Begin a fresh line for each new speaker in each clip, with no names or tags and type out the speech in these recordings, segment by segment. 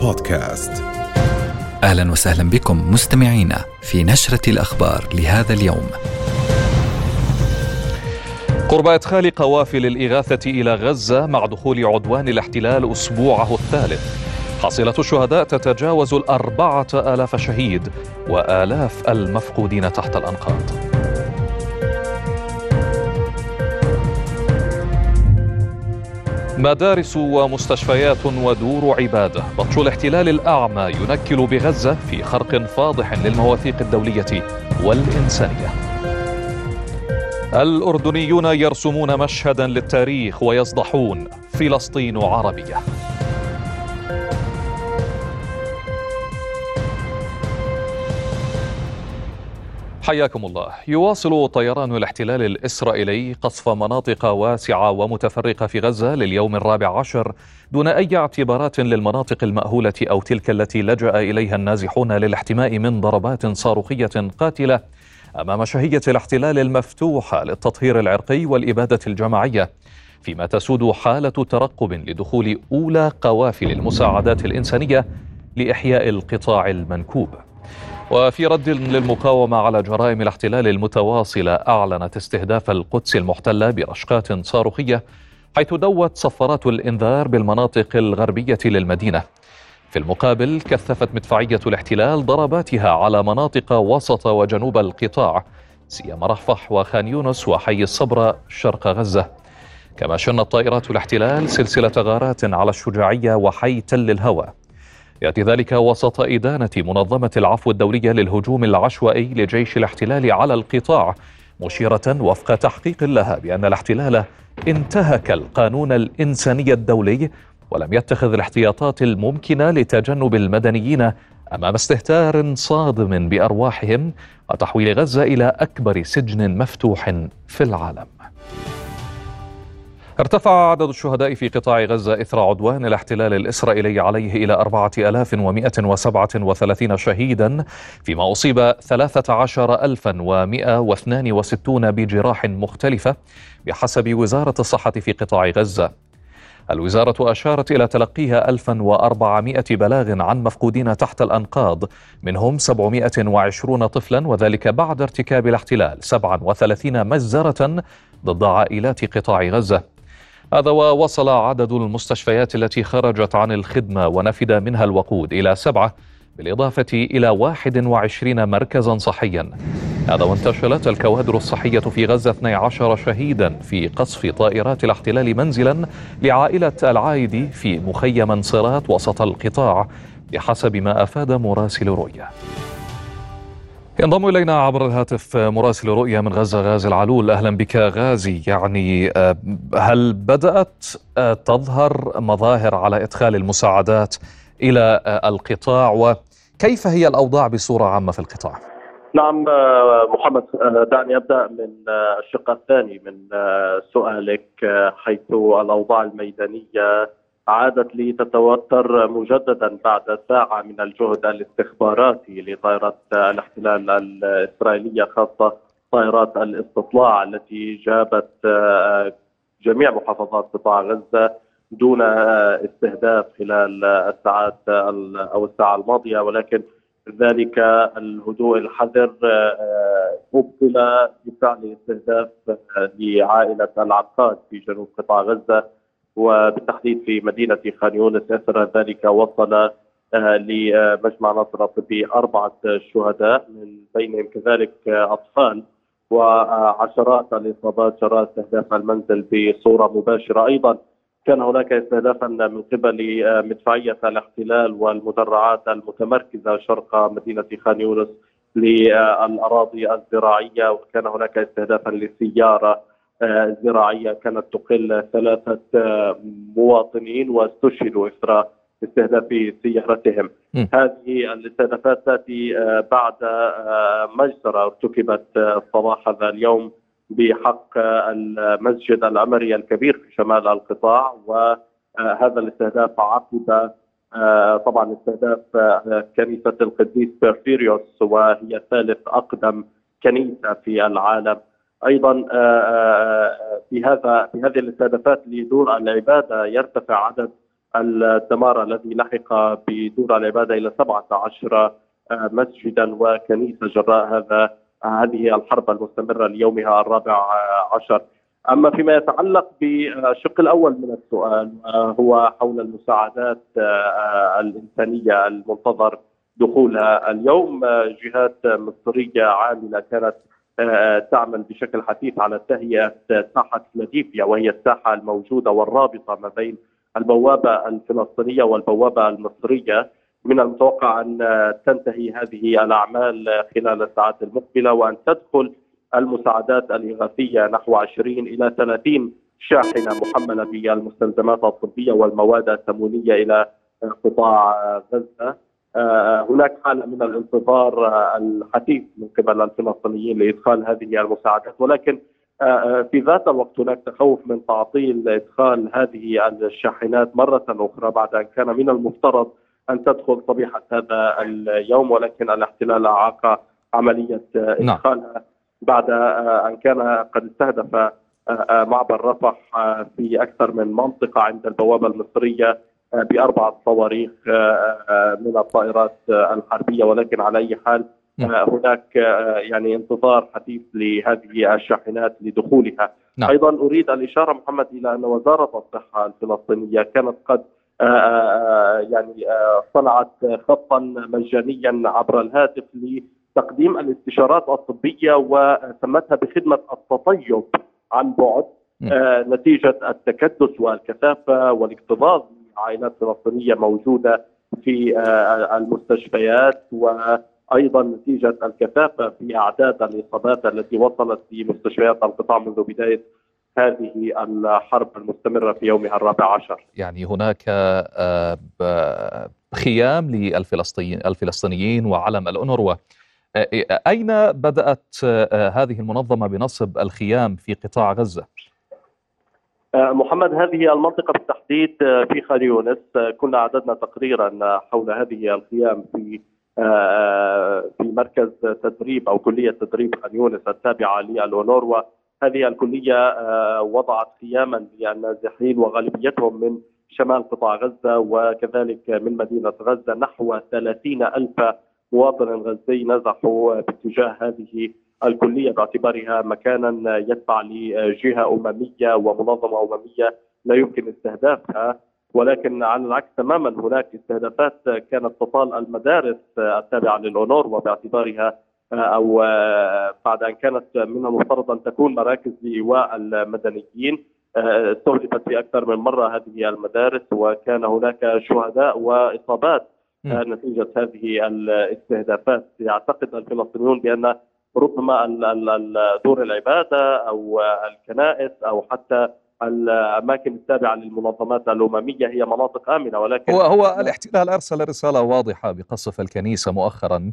بودكاست
أهلا وسهلا بكم مستمعينا في نشرة الأخبار لهذا اليوم.
قرب ادخال قوافل الإغاثة إلى غزة مع دخول عدوان الاحتلال أسبوعه الثالث. حصيلة الشهداء تتجاوز الأربعة آلاف شهيد وآلاف المفقودين تحت الأنقاض. مدارس ومستشفيات ودور عبادة. بطش الاحتلال الأعمى ينكل بغزة في خرق فاضح للمواثيق الدولية والإنسانية. الأردنيون يرسمون مشهدا للتاريخ ويصدحون فلسطين عربية. حياكم الله. يواصل طيران الاحتلال الإسرائيلي قصف مناطق واسعة ومتفرقة في غزة لليوم الرابع عشر دون أي اعتبارات للمناطق المأهولة أو تلك التي لجأ إليها النازحون للاحتماء من ضربات صاروخية قاتلة. أمام شهية الاحتلال المفتوحة للتطهير العرقي والإبادة الجماعية فيما تسود حالة ترقب لدخول أولى قوافل المساعدات الإنسانية لإحياء القطاع المنكوب. وفي رد للمقاومة على جرائم الاحتلال المتواصلة أعلنت استهداف القدس المحتلة برشقات صاروخية حيث دوت صفارات الإنذار بالمناطق الغربية للمدينة. في المقابل كثفت مدفعية الاحتلال ضرباتها على مناطق وسط وجنوب القطاع سيما رفح وخان يونس وحي الصبرة شرق غزة. كما شنت طائرات الاحتلال سلسلة غارات على الشجاعية وحي تل الهوى. يأتي ذلك وسط إدانة منظمة العفو الدولية للهجوم العشوائي لجيش الاحتلال على القطاع مشيرة وفق تحقيق لها بأن الاحتلال انتهك القانون الإنساني الدولي ولم يتخذ الاحتياطات الممكنة لتجنب المدنيين أمام استهتار صادم بأرواحهم وتحويل غزة إلى أكبر سجن مفتوح في العالم. ارتفع عدد الشهداء في قطاع غزة إثر عدوان الاحتلال الإسرائيلي عليه إلى 4132 شهيدا فيما أصيب 13162 بجراح مختلفة بحسب وزارة الصحة في قطاع غزة. الوزارة أشارت إلى تلقيها 1400 بلاغ عن مفقودين تحت الأنقاض منهم 720 طفلا وذلك بعد ارتكاب الاحتلال 37 مجزرة ضد عائلات قطاع غزة. هذا ووصل عدد المستشفيات التي خرجت عن الخدمة ونفد منها الوقود إلى سبعة بالإضافة إلى 21 مركزا صحيا. هذا وانتشلت الكوادر الصحية في غزة 12 شهيدا في قصف طائرات الاحتلال منزلا لعائلة العايدي في مخيم انصارات وسط القطاع بحسب ما أفاد مراسل رؤيا ينضم إلينا عبر الهاتف مراسل رؤيا من غزة غازي العلول. أهلا بك غازي. يعني آه، هل بدأت آه، تظهر مظاهر على إدخال المساعدات إلى آه، القطاع؟ وكيف هي الأوضاع بصورة عامة في القطاع؟
نعم محمد دعني أبدأ من الشق الثاني من سؤالك حيث الأوضاع الميدانية عادت لتتوتر مجددا بعد ساعة من الجهد الاستخباراتي لطائرات الاحتلال الإسرائيلية خاصة طائرات الاستطلاع التي جابت آه، جميع محافظات قطاع غزة دون آه، استهداف خلال الساعات أو الساعة الماضية. ولكن ذلك الهدوء الحذر آه، أبطل بفعل استهداف لعائلة العقاد في جنوب قطاع غزة. وبالتحديد في مدينة خان يونس أثر ذلك وصل آه، لمجمع ناصر الطبي أربعة شهداء من بينهم كذلك أطفال وعشرات الإصابات جراء استهداف المنزل بصورة مباشرة. أيضا كان هناك استهدافا من قبل آه، مدفعية الاحتلال والمدرعات المتمركزة شرق مدينة خان يونس للأراضي الزراعية وكان هناك استهدافا لسياره زراعيه كانت تقل ثلاثة آه، مواطنين واستشهدوا اثر استهداف سيارتهم. م. هذه الاستهدافات تأتي آه، بعد آه، مجزرة. ارتكبت صباح هذا اليوم بحق المسجد العمري الكبير في شمال القطاع وهذا الاستهداف عقب طبعا استهداف كنيسة القديس بيرفيريوس وهي ثالث أقدم كنيسة في العالم. أيضا آه، آه، آه، في هذا في هذه الاستهدافات لدور العبادة يرتفع عدد الدمار الذي لحق بدور العبادة إلى 17 مسجدا وكنيسة جراء هذا هذه الحرب المستمرة ليومها الرابع عشر. أما فيما يتعلق بالشق الأول من السؤال هو حول المساعدات الإنسانية المنتظر دخولها اليوم جهات مصرية عاملة كانت تعمل بشكل حثيث على تهيئة ساحة فيلادلفيا وهي الساحة الموجودة والرابطة ما بين البوابة الفلسطينية والبوابة المصرية. من المتوقع أن تنتهي هذه الأعمال خلال الساعات المقبلة وأن تدخل المساعدات الإغاثية نحو 20 إلى 30 شاحنة محملة بالمستلزمات الطبية والمواد الثمونية إلى قطاع غزة. هناك حاله من الانتظار الحثيث من قبل الفلسطينيين لإدخال هذه المساعدات ولكن في ذات الوقت هناك تخوف من تعطيل إدخال هذه الشاحنات مرة أخرى بعد أن كان من المفترض أن تدخل صبيحه هذا اليوم ولكن الاحتلال أعاق عملية نعم. إدخالها. بعد أن كان قد استهدف معبر رفح في أكثر من منطقة عند البوابة المصرية باربعه صواريخ من الطائرات الحربية. ولكن على أي حال هناك يعني انتظار حثيث لهذه الشاحنات لدخولها. نعم. أيضا أريد الإشارة محمد إلى أن وزارة الصحة الفلسطينية كانت قد يعني صنعت خطا مجانيا عبر الهاتف لتقديم الاستشارات الطبية وسمتها بخدمة التطيب عن بعد نتيجة التكدس والكثافة والاكتظاظ عائلات فلسطينيه موجودة في المستشفيات وأيضا نتيجة الكثافة في أعداد الإصابات التي وصلت في مستشفيات القطاع منذ بداية هذه الحرب المستمرة في يومها الرابع عشر
يعني هناك آه، خيام للفلسطينيين وعلم الأونروا آه، أين بدأت آه، هذه المنظمة بنصب الخيام في قطاع غزة؟
محمد هذه المنطقة بالتحديد في خان يونس كنا أعددنا تقريرا حول هذه الخيام في في مركز تدريب أو كلية تدريب خان يونس التابعة للأونروا هذه الكلية آه، وضعت خياما للنازحين وغالبيتهم من شمال قطاع غزة وكذلك من مدينة غزة نحو 30 ألف مواطن غزي نزحوا باتجاه هذه الكلية باعتبارها مكانا يتبع لجهة أممية ومنظمة أممية لا يمكن استهدافها ولكن على العكس تماما هناك استهدافات كانت تطال المدارس التابعة للأونور وباعتبارها أو بعد أن كانت من المفترض أن تكون مراكز لإيواء المدنيين استهدفت في أكثر من مرة هذه المدارس وكان هناك شهداء وإصابات نتيجة هذه الاستهدافات. يعتقد الفلسطينيون بأن ربما دور العبادة أو الكنائس أو حتى الأماكن التابعة للمنظمات الأممية. هي مناطق آمنة ولكن
هو هو الاحتلال أرسل رسالة واضحة بقصف الكنيسة مؤخرا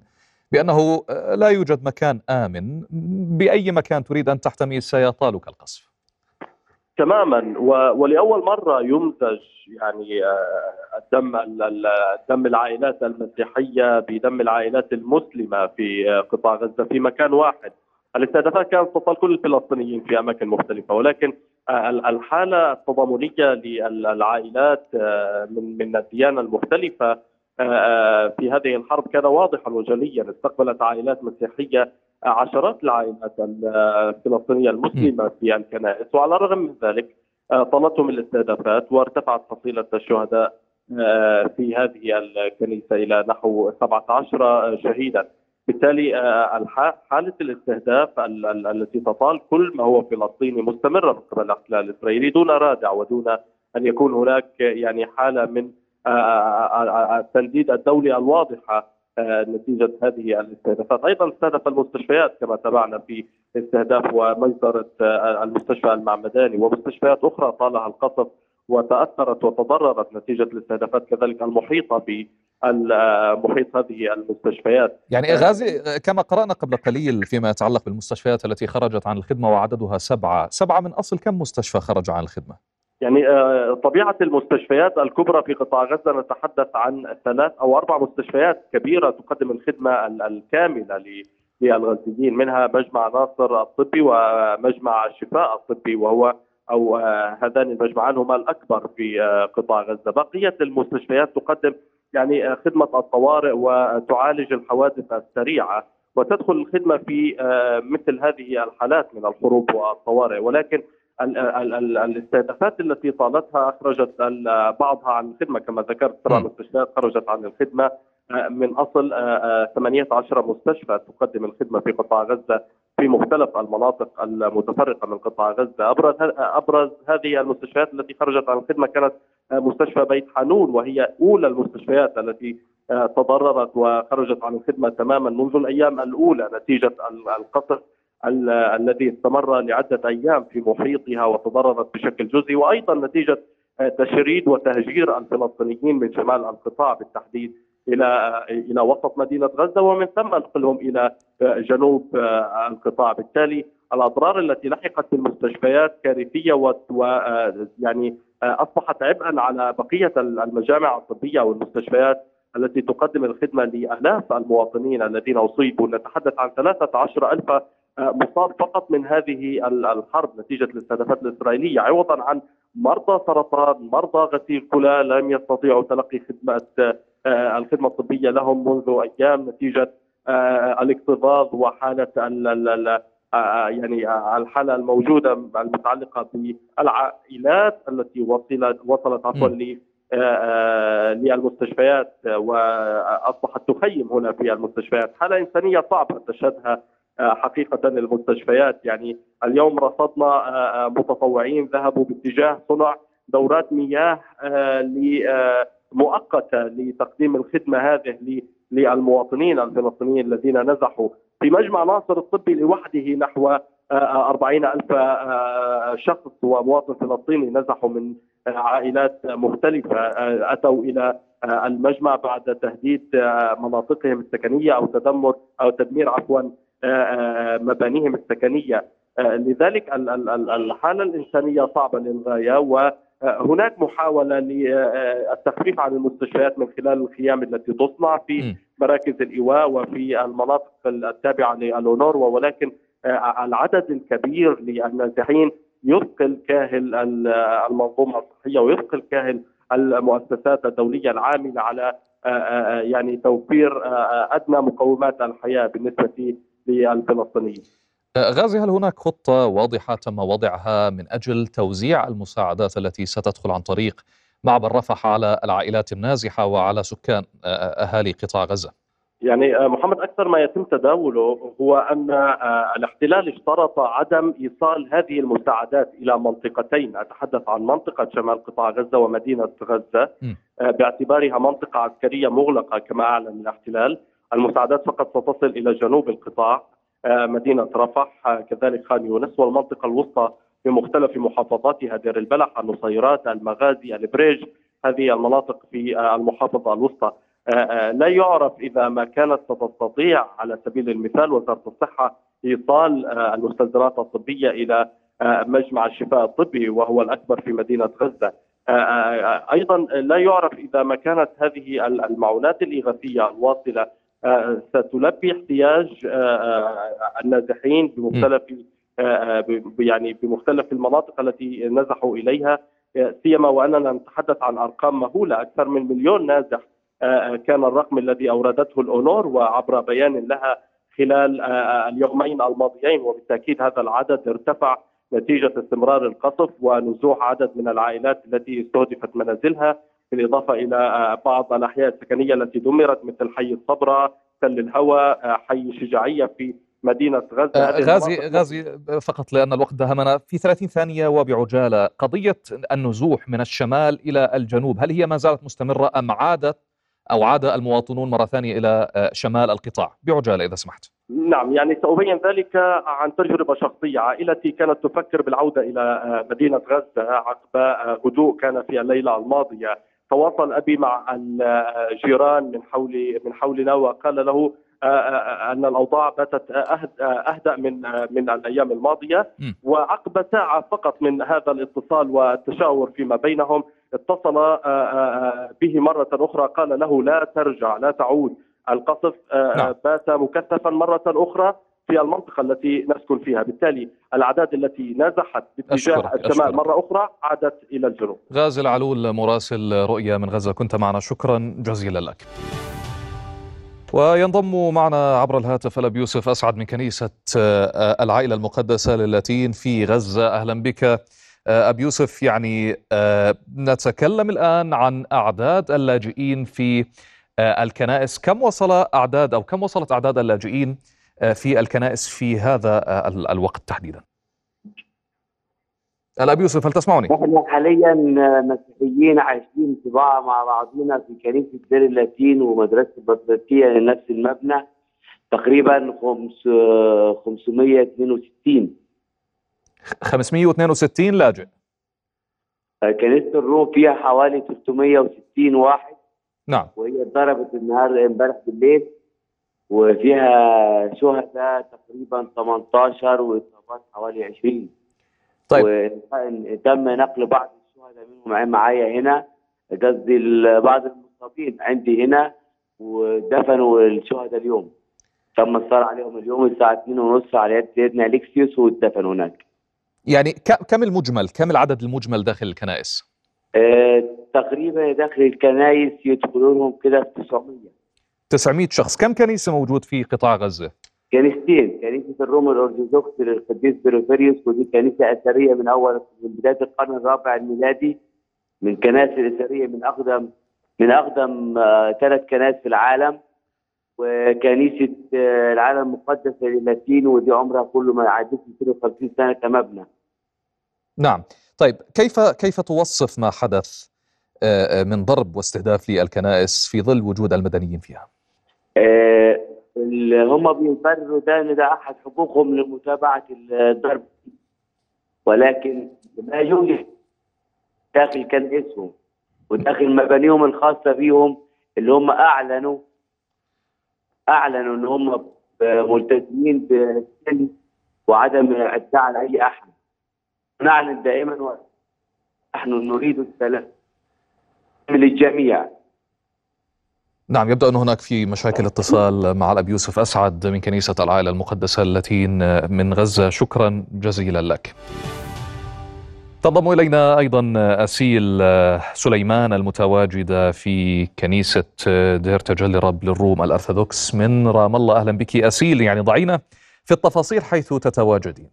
بأنه آه، لا يوجد مكان آمن بأي مكان تريد أن تحتمي سيطالك القصف.
تماما. ولأول مرة يمزج يعني آه، الدم دم العائلات المسيحية بدم العائلات المسلمة في آه، قطاع غزة في مكان واحد. الاستهدافات كانت تطال كل الفلسطينيين في أماكن مختلفة. ولكن الحالة التضامنية للعائلات من من الديانة المختلفة آه، آه، في هذه الحرب كان واضحا وجليا. استقبلت عائلات مسيحية عشرات العائلات الفلسطينية المسلمة في الكنائس. وعلى الرغم من ذلك آه، طالتهم الاستهدافات وارتفعت حصيله الشهداء في هذه الكنيسة إلى نحو 17 شهيدا. بالتالي حالة الاستهداف التي تطال كل ما هو فلسطيني مستمرة من قبل الاحتلال الاسرائيلي دون رادع ودون أن يكون هناك يعني حالة من التنديد الدولي الواضحة نتيجة هذه الاستهدافات، أيضا استهدف المستشفيات كما تابعنا في استهداف ومجزرة المستشفى المعمداني ومستشفيات أخرى طالها القصف وتأثرت وتضررت نتيجة الاستهدافات كذلك المحيطة بمحيط هذه المستشفيات.
يعني غازي كما قرأنا قبل قليل فيما يتعلق بالمستشفيات التي خرجت عن الخدمة وعددها سبعة، سبعة من أصل كم مستشفى خرج عن الخدمة؟
يعني آه، طبيعة المستشفيات الكبرى في قطاع غزة نتحدث عن ثلاث أو أربع مستشفيات كبيرة تقدم الخدمة الكاملة للغزيين منها مجمع ناصر الطبي ومجمع الشفاء الطبي وهو أو هذان المجمعان هما الأكبر في قطاع غزة، بقية المستشفيات تقدم يعني خدمة الطوارئ وتعالج الحوادث السريعة وتدخل الخدمة في مثل هذه الحالات من الحروب والطوارئ. ولكن الاستهدافات التي طالتها أخرجت بعضها عن الخدمة كما ذكرت سبع مستشفيات خرجت عن الخدمة من أصل 18 مستشفى تقدم الخدمة في قطاع غزة في مختلف المناطق المتفرقة من قطاع غزة، أبرز أبرز هذه المستشفيات التي خرجت عن الخدمة كانت مستشفى بيت حانون وهي أولى المستشفيات التي تضررت وخرجت عن الخدمة تماما منذ الأيام الأولى نتيجة القصف الذي استمر لعدة أيام في محيطها وتضررت بشكل جزئي وأيضا نتيجة تشريد وتهجير الفلسطينيين من شمال القطاع بالتحديد إلى إلى وسط مدينة غزة ومن ثم نقلهم إلى جنوب القطاع، بالتالي الأضرار التي لحقت بالمستشفيات كارثية ويعني أصبحت عبئا على بقية المجامع الطبية والمستشفيات التي تقدم الخدمة لآلاف المواطنين الذين أصيبوا، نتحدث عن 13 ألف مصاب فقط من هذه الحرب نتيجة الاستهدافات الإسرائيلية عوضا عن مرضى سرطان، مرضى غسيل كلى لم يستطيعوا تلقي خدمة آه، الخدمة الطبية لهم منذ أيام نتيجة آه، الاكتظاظ وحالة آه، يعني الحالة الموجودة المتعلقة بالعائلات التي وصلت وصلت عفوا للمستشفيات وأصبحت تخيم هنا في المستشفيات، حالة إنسانية صعبة تشهدها حقيقة المستشفيات، يعني اليوم رصدنا متطوعين ذهبوا باتجاه صنع دورات مياه مؤقتة لتقديم الخدمة هذه للمواطنين الفلسطينيين الذين نزحوا في مجمع ناصر الطبي لوحده نحو أربعين ألف شخص ومواطن فلسطيني نزحوا من عائلات مختلفة أتوا إلى المجمع بعد تهديد مناطقهم السكنية أو تدمر أو تدمير عفوا مبانيهم السكنية. لذلك الحالة الإنسانية صعبة للغاية و هناك محاولة للتخفيف عن المستشفيات من خلال الخيام التي تصنع في مراكز الإيواء وفي المناطق التابعة للونوروا ولكن آه، العدد الكبير للنازحين يثقل كاهل المنظومة الصحية ويثقل كاهل المؤسسات الدولية العاملة على آه، آه، يعني توفير أدنى مقومات الحياة بالنسبة للفلسطينيين.
غازي هل هناك خطة واضحة تم وضعها من أجل توزيع المساعدات التي ستدخل عن طريق معبر رفح على العائلات النازحة وعلى سكان آه، آه، أهالي قطاع غزة؟
يعني محمد أكثر ما يتم تداوله هو أن الاحتلال اشترط عدم إيصال هذه المساعدات إلى منطقتين، أتحدث عن منطقة شمال قطاع غزة ومدينة غزة باعتبارها منطقة عسكرية مغلقة كما أعلن الاحتلال، المساعدات فقط ستصل إلى جنوب القطاع آه، مدينة رفح آه، كذلك خان يونس والمنطقة الوسطى في مختلف محافظاتها دير البلح النصيرات المغازي البريج هذه المناطق في آه، المحافظة الوسطى. لا يعرف إذا ما كانت ستستطيع على سبيل المثال وزارة الصحة إيصال المستلزمات الطبية إلى مجمع الشفاء الطبي وهو الأكبر في مدينة غزة. أيضا لا يعرف إذا ما كانت هذه المعونات الإغاثية الواصلة ستلبي احتياج آه، آه، النازحين بمختلف يعني بمختلف المناطق التي نزحوا إليها. سيما وأننا نتحدث عن أرقام مهولة أكثر من مليون نازح كان الرقم الذي أوردته الأونور. وعبر بيان لها خلال اليومين الماضيين وبالتأكيد هذا العدد ارتفع نتيجة استمرار القصف ونزوح عدد من العائلات التي استهدفت منازلها. بالإضافة إلى آه، بعض الأحياء السكنية التي دمرت مثل حي الصبرة، تل الهوى، آه، حي الشجاعيه في مدينة غزة.
آه غازي غازي فقط لأن الوقت دهمنا. في 30 ثانية وبعجاله قضية النزوح من الشمال إلى الجنوب هل هي ما زالت مستمرة أم عادت أو عاد المواطنون مرة ثانية إلى شمال القطاع؟ بعجاله إذا سمحت.
نعم يعني سأبين ذلك عن تجربة شخصية. عائلتي كانت تفكر بالعودة إلى مدينة غزة عقب هدوء كان في الليلة الماضية. تواصل أبي مع الجيران من حول من حولنا وقال له آه، آه، آه، أن الأوضاع باتت أهدأ من من الأيام الماضية. وعقب ساعة فقط من هذا الاتصال والتشاور فيما بينهم اتصل به مرة أخرى قال له لا ترجع لا تعود. القصف نعم. بات مكثفا مرة أخرى. في المنطقة التي نسكن فيها، بالتالي الأعداد التي نزحت باتجاه الشمال أشكرك. مرة أخرى عادت إلى الجنوب.
غازي العلول مراسل رؤيا من غزة كنت معنا شكرا جزيلا لك. وينضم معنا عبر الهاتف الاب يوسف أسعد من كنيسة آه، العائلة المقدسة للاتين في غزة أهلا بك آه، أب يوسف يعني آه، نتكلم الآن عن أعداد اللاجئين في الكنائس كم وصل أعداد أو كم وصلت أعداد اللاجئين في الكنائس في هذا الوقت تحديدا. الاب يوسف هل تسمعني؟
نحن حاليا مسيحيين عايشين طباعة مع بعضنا في كنيسة دير اللاتين ومدرسة البطريركيه لنفس المبنى تقريبا 562
562 لاجئ.
كنيسة الروم فيها حوالي 360 واحد.
نعم.
وهي اتضربت النهار امبارح بالليل. وفيها شهداء تقريبا 18 وإصابات حوالي 20
طيب.
وتم نقل بعض الشهداء منهم معايا هنا قصدي بعض المصابين عندي هنا ودفنوا الشهداء اليوم. تم الصلاة عليهم اليوم الساعة 2 ونص على يد سيدنا أليكسيوس ودفنوا هناك.
يعني كم المجمل؟ كم العدد المجمل داخل الكنائس؟
آه تقريبا داخل الكنائس يدخلون لهم كده 900
900 شخص كم كنيسة موجود في قطاع غزة؟
كنيستين كنيسة الروم الأرثوذكس للقديس برفيريوس ودي كنيسة أثرية من أول من بداية القرن الرابع الميلادي من كنائس الأثرية من أقدم من أقدم آه ثلاث كنائس في العالم وكنيسة آه العالم المقدسة للاتين ودي عمرها كله ما عدت 250 سنة كمبنى.
نعم، طيب كيف كيف توصف ما حدث آه من ضرب واستهداف للكنائس في ظل وجود المدنيين فيها؟
آه اللي هم بيقرروا ده ده أحد حقوقهم لمتابعة الضرب. ولكن ما يوجد داخل كنائسهم وداخل مبانيهم الخاصة بيهم اللي هم أعلنوا أعلنوا إن هم ملتزمين بالسن وعدم الاعتداء على أي أحد. نعلن دائما نحن نريد السلام للجميع.
نعم يبدو أن هناك في مشاكل اتصال مع الأب يوسف أسعد من كنيسة العائلة المقدسة اللاتين من غزة. شكرا جزيلا لك. تنضم إلينا أيضا أسيل سليمان المتواجدة في كنيسة دير تجلي الرب للروم الأرثوذكس. من رام الله أهلا بك أسيل. يعني ضعينا في التفاصيل حيث تتواجدين.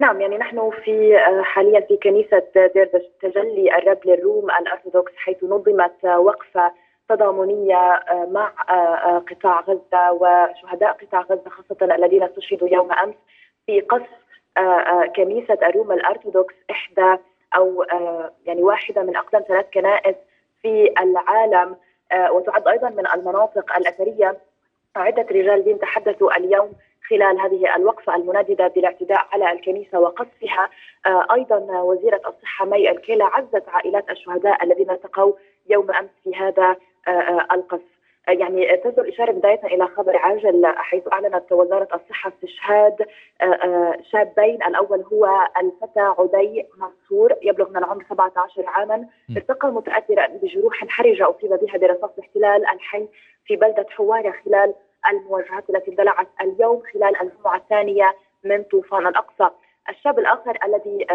نعم يعني نحن في حاليا في كنيسة دير تجلي الرب للروم الأرثوذكس حيث نظمت وقفة تضامنيه آه، مع آه، آه، قطاع غزة وشهداء قطاع غزة خاصة الذين استشهدوا يوم أمس في قصف كنيسة الروم الأرثوذكس إحدى أو يعني واحدة من أقدم ثلاث كنائس في العالم. وتعد أيضا من المناطق الأثرية. عدة رجال دين تحدثوا اليوم خلال هذه الوقفة المنددة بالاعتداء على الكنيسة وقصفها. أيضا وزيرة الصحة مي الكيلا عزت عائلات الشهداء الذين التقوا يوم أمس في هذا القصف يعني تصدر الإشارة بداية إلى خبر عاجل حيث أعلنت وزارة الصحة استشهاد آه، شابين. الأول هو الفتى عدي منصور يبلغ من العمر 17 عاما. ارتقى متأثرا بجروح حرجة أصيب بها برصاص احتلال الحي في بلدة حوارة خلال المواجهات التي اندلعت اليوم خلال الجمعة الثانية من طوفان الأقصى. الشاب الآخر الذي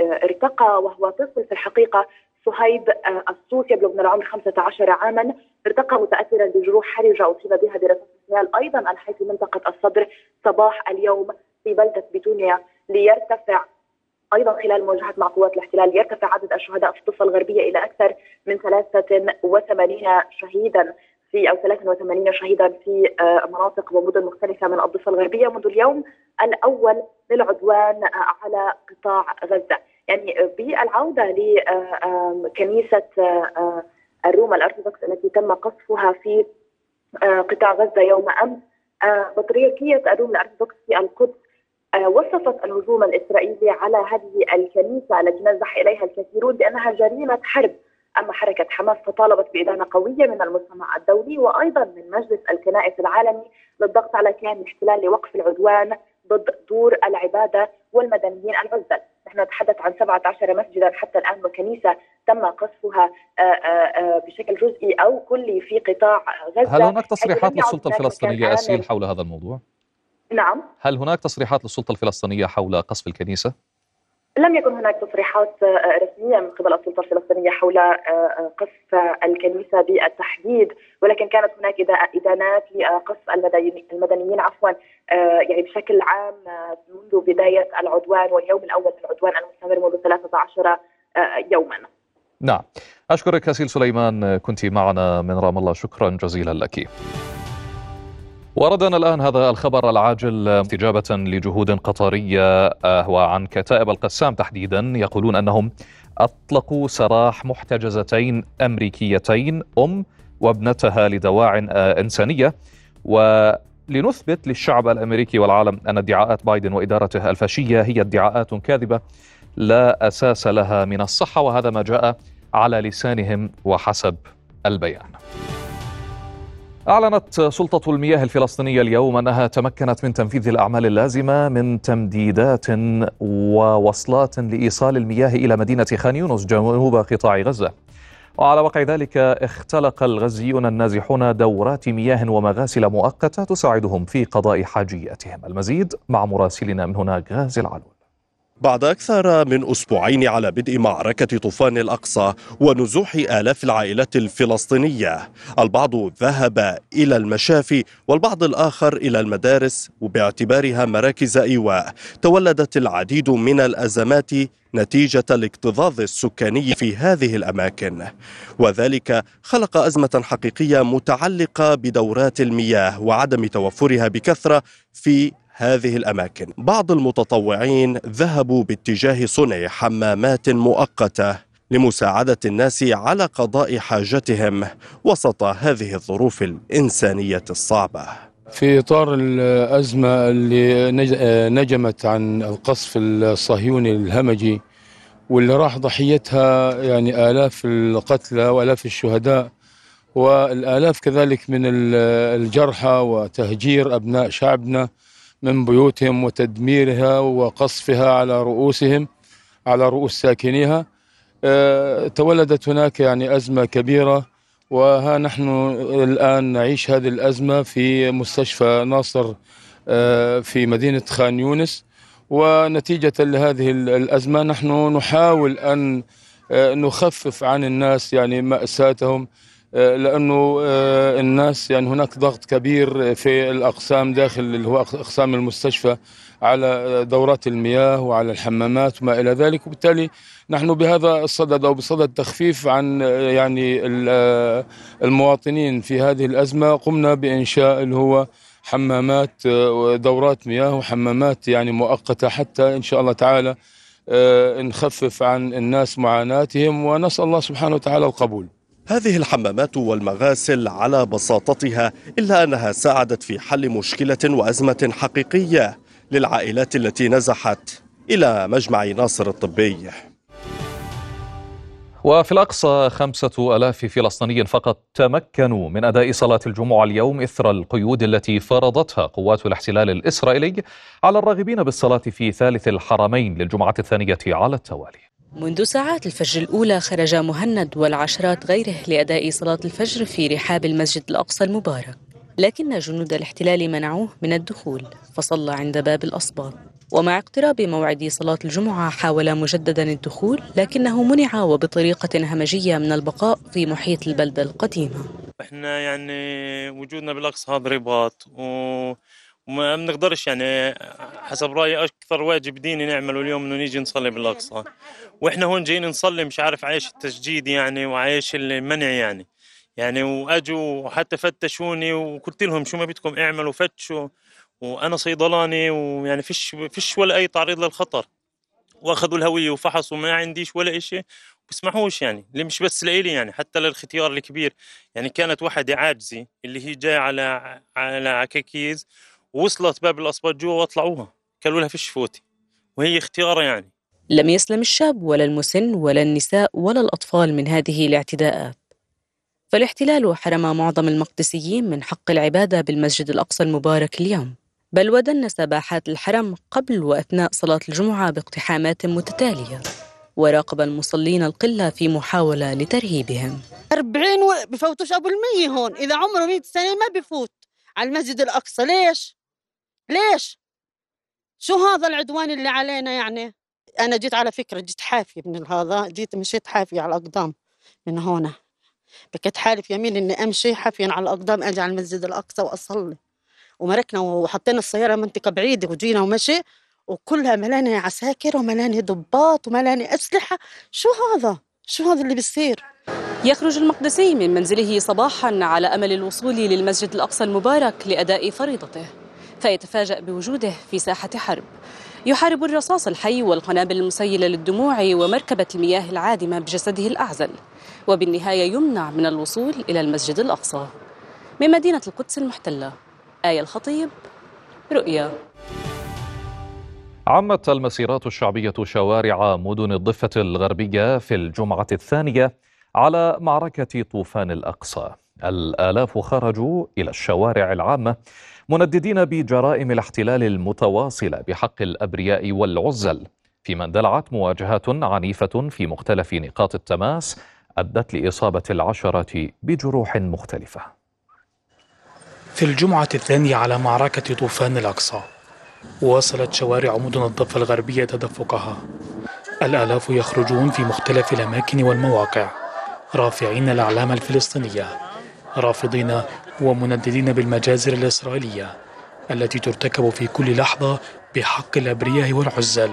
ارتقى وهو طفل في الحقيقة صهيب آه، الصوت يبلغ من العمر 15 عاما ارتقى متأثرا بجروح حرجة اصيب بها برصاص الخيال أيضا الحي في منطقة الصدر صباح اليوم في بلدة بتونيا ليرتفع أيضا خلال مواجهات مع قوات الاحتلال يرتفع عدد الشهداء في الضفة الغربية إلى أكثر من 83 شهيدا. في أو 83 شهيدا في آه، مناطق ومدن مختلفة من الضفة الغربية منذ اليوم الأول للعدوان على قطاع غزة. يعني بالعودة لكنيسه آه، آه، الروم الأرثوذكس التي تم قصفها في آه، قطاع غزة يوم أمس بطريركيه الروم الأرثوذكس في القدس وصفت الهجوم الإسرائيلي على هذه الكنيسة التي نزح إليها الكثيرون بأنها جريمة حرب أما حركة حماس فطالبت بادانه قويه من المجتمع الدولي وأيضا من مجلس الكنائس العالمي للضغط على كيان الاحتلال لوقف العدوان ضد دور العبادة والمدنيين العزل نحن نتحدث عن 17 مسجدا حتى الآن وكنيسة تم قصفها بشكل جزئي أو كلي في قطاع غزة
هل هناك تصريحات للسلطة الفلسطينية أسيل حول هذا الموضوع؟
نعم
هل هناك تصريحات للسلطة الفلسطينية حول قصف الكنيسة؟
لم يكن هناك تصريحات آه، رسمية من قبل السلطة الفلسطينية حول آه، آه، قصف الكنيسة بالتحديد ولكن كانت هناك إدانات لقصف المدنيين عفوا يعني بشكل عام منذ بداية العدوان واليوم الأول من العدوان المستمر منذ 13 يوما.
نعم أشكرك هسيل سليمان كنت معنا من رام الله شكرا جزيلا لك. وردنا الآن هذا الخبر العاجل استجابة لجهود قطرية آه، وعن كتائب القسام تحديدا يقولون أنهم أطلقوا سراح محتجزتين أمريكيتين أم وابنتها لدواع آه، إنسانية. ولنثبت للشعب الأمريكي والعالم أن ادعاءات بايدن وإدارته الفاشية هي ادعاءات كاذبة لا أساس لها من الصحة وهذا ما جاء على لسانهم وحسب البيان. أعلنت سلطة المياه الفلسطينية اليوم أنها تمكنت من تنفيذ الأعمال اللازمة من تمديدات ووصلات لإيصال المياه إلى مدينة خان يونس جنوب قطاع غزة. وعلى وقع ذلك اختلق الغزيون النازحون دورات مياه ومغاسل مؤقتة تساعدهم في قضاء حاجياتهم. المزيد مع مراسلنا من هناك غازي العلول
بعد أكثر من أسبوعين على بدء معركة طوفان الأقصى ونزوح آلاف العائلات الفلسطينية. البعض ذهب إلى المشافي والبعض الآخر إلى المدارس وباعتبارها مراكز إيواء. تولدت العديد من الأزمات نتيجة الاكتظاظ السكاني في هذه الأماكن. وذلك خلق أزمة حقيقية متعلقة بدورات المياه وعدم توفرها بكثرة في هذه الأماكن. بعض المتطوعين ذهبوا باتجاه صنع حمامات مؤقتة لمساعدة الناس على قضاء حاجتهم وسط هذه الظروف الإنسانية الصعبة.
في إطار الأزمة اللي نجمت عن القصف الصهيوني الهمجي واللي راح ضحيتها يعني آلاف القتلى وآلاف الشهداء والآلاف كذلك من الجرحى وتهجير أبناء شعبنا من بيوتهم وتدميرها وقصفها على رؤوسهم على رؤوس ساكنيها. آه، تولدت هناك يعني أزمة كبيرة وها نحن الآن نعيش هذه الأزمة في مستشفى ناصر آه، في مدينة خان يونس. ونتيجة لهذه الأزمة نحن نحاول أن آه، نخفف عن الناس يعني مأساتهم. لأنه آه، الناس يعني هناك ضغط كبير في الأقسام داخل اللي هو أقسام المستشفى على دورات المياه وعلى الحمامات وما إلى ذلك وبالتالي نحن بهذا الصدد أو بصدد تخفيف عن آه، يعني المواطنين في هذه الأزمة قمنا بإنشاء اللي هو حمامات ودورات مياه وحمامات يعني مؤقتة حتى إن شاء الله تعالى نخفف عن الناس معاناتهم ونسأل الله سبحانه وتعالى القبول.
هذه الحمامات والمغاسل على بساطتها إلا أنها ساعدت في حل مشكلة وأزمة حقيقية للعائلات التي نزحت إلى مجمع ناصر الطبي.
وفي الأقصى خمسة ألاف فلسطيني فقط تمكنوا من أداء صلاة الجمعة اليوم إثر القيود التي فرضتها قوات الاحتلال الإسرائيلي على الراغبين بالصلاة في ثالث الحرمين للجمعة الثانية على التوالي.
منذ ساعات الفجر الأولى خرج مهند والعشرات غيره لأداء صلاة الفجر في رحاب المسجد الأقصى المبارك لكن جنود الاحتلال منعوه من الدخول فصلى عند باب الأصباط. ومع اقتراب موعد صلاة الجمعة حاول مجددا الدخول لكنه منع وبطريقة همجية من البقاء في محيط البلدة القديمة.
إحنا يعني وجودنا بالأقصى هذا رباط و... وما بنقدرش يعني حسب رأيي أكثر واجب ديني نعمله اليوم إنه نيجي نصلي بالأقصى. وإحنا هون جايين نصلي مش عارف عايش التسجيد يعني وعايش المنع يعني. يعني وأجوا وحتى فتشوني وقلت لهم شو ما بدكم اعملوا فتشوا وأنا صيدلاني ويعني فيش فيش ولا أي تعريض للخطر. وأخذوا الهوية وفحصوا ما عنديش ولا شيء بسمحوش يعني اللي مش بس لإلي يعني حتى للختيار الكبير. يعني كانت واحدة عاجزة اللي هي جاية على على عكاكيز وصلت باب الأصباط جوا وأطلعوها. قالوا لها فيش فوتي. وهي اختيارها يعني.
لم يسلم الشاب ولا المسن ولا النساء ولا الأطفال من هذه الاعتداءات. فالاحتلال حرم معظم المقدسيين من حق العبادة بالمسجد الأقصى المبارك اليوم. بل ودنس باحات الحرم قبل وأثناء صلاة الجمعة باقتحامات متتالية. وراقب المصلين القلة في محاولة لترهيبهم.
40 و... بفوتوش أبو المية هون. إذا عمره 100 سنة ما بفوت. على المسجد الأقصى ليش؟ ليش؟ شو هذا العدوان اللي علينا يعني؟ أنا جيت على فكرة جيت حافيه من هذا جيت مشيت حافيه على الأقدام من هنا بكيت حالف يمين إني أمشي حافيا على الأقدام أجي على المسجد الأقصى وأصلي. ومركنا وحطينا السيارة منطقة بعيدة وجينا ومشي وكلها ملاني عساكر وملاني ضباط وملاني أسلحة. شو هذا؟ شو هذا اللي بيصير؟
يخرج المقدسي من منزله صباحا على أمل الوصول للمسجد الأقصى المبارك لأداء فريضته. فيتفاجأ بوجوده في ساحة حرب. يحارب الرصاص الحي والقنابل المسيلة للدموع ومركبة المياه العادمة بجسده الأعزل. وبالنهاية يمنع من الوصول إلى المسجد الأقصى. من مدينة القدس المحتلة. آية الخطيب رؤيا.
عمت المسيرات الشعبية شوارع مدن الضفة الغربية في الجمعة الثانية على معركة طوفان الأقصى. الآلاف خرجوا إلى الشوارع العامة منددين بجرائم الاحتلال المتواصلة بحق الأبرياء والعزل فيما اندلعت مواجهات عنيفة في مختلف نقاط التماس أدت لإصابة العشرة بجروح مختلفة.
في الجمعة الثانية على معركة طوفان الأقصى واصلت شوارع مدن الضفة الغربية تدفقها. الآلاف يخرجون في مختلف الأماكن والمواقع رافعين الأعلام الفلسطينية رافضين ومنددين بالمجازر الإسرائيلية التي ترتكب في كل لحظة بحق الأبرياء والعزل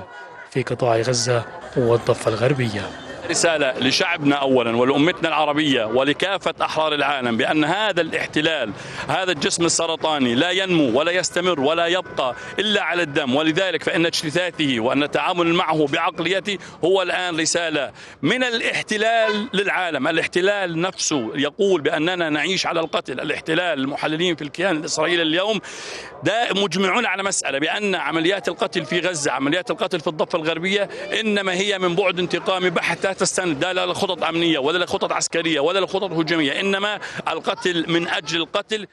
في قطاع غزة والضفة الغربية.
رسالة لشعبنا أولا ولأمتنا العربية ولكافة أحرار العالم بأن هذا الاحتلال هذا الجسم السرطاني لا ينمو ولا يستمر ولا يبقى إلا على الدم. ولذلك فإن اجتثاثه وأن التعامل معه بعقليته هو الآن رسالة من الاحتلال للعالم. الاحتلال نفسه يقول بأننا نعيش على القتل. الاحتلال المحللين في الكيان الإسرائيلي اليوم مجمعون على مسألة بأن عمليات القتل في غزة عمليات القتل في الضفة الغربية إنما هي من بعد انتقامي بحت لا تستند لا لخطط أمنية ولا لخطط عسكرية ولا لخطط هجومية إنما القتل من أجل القتل.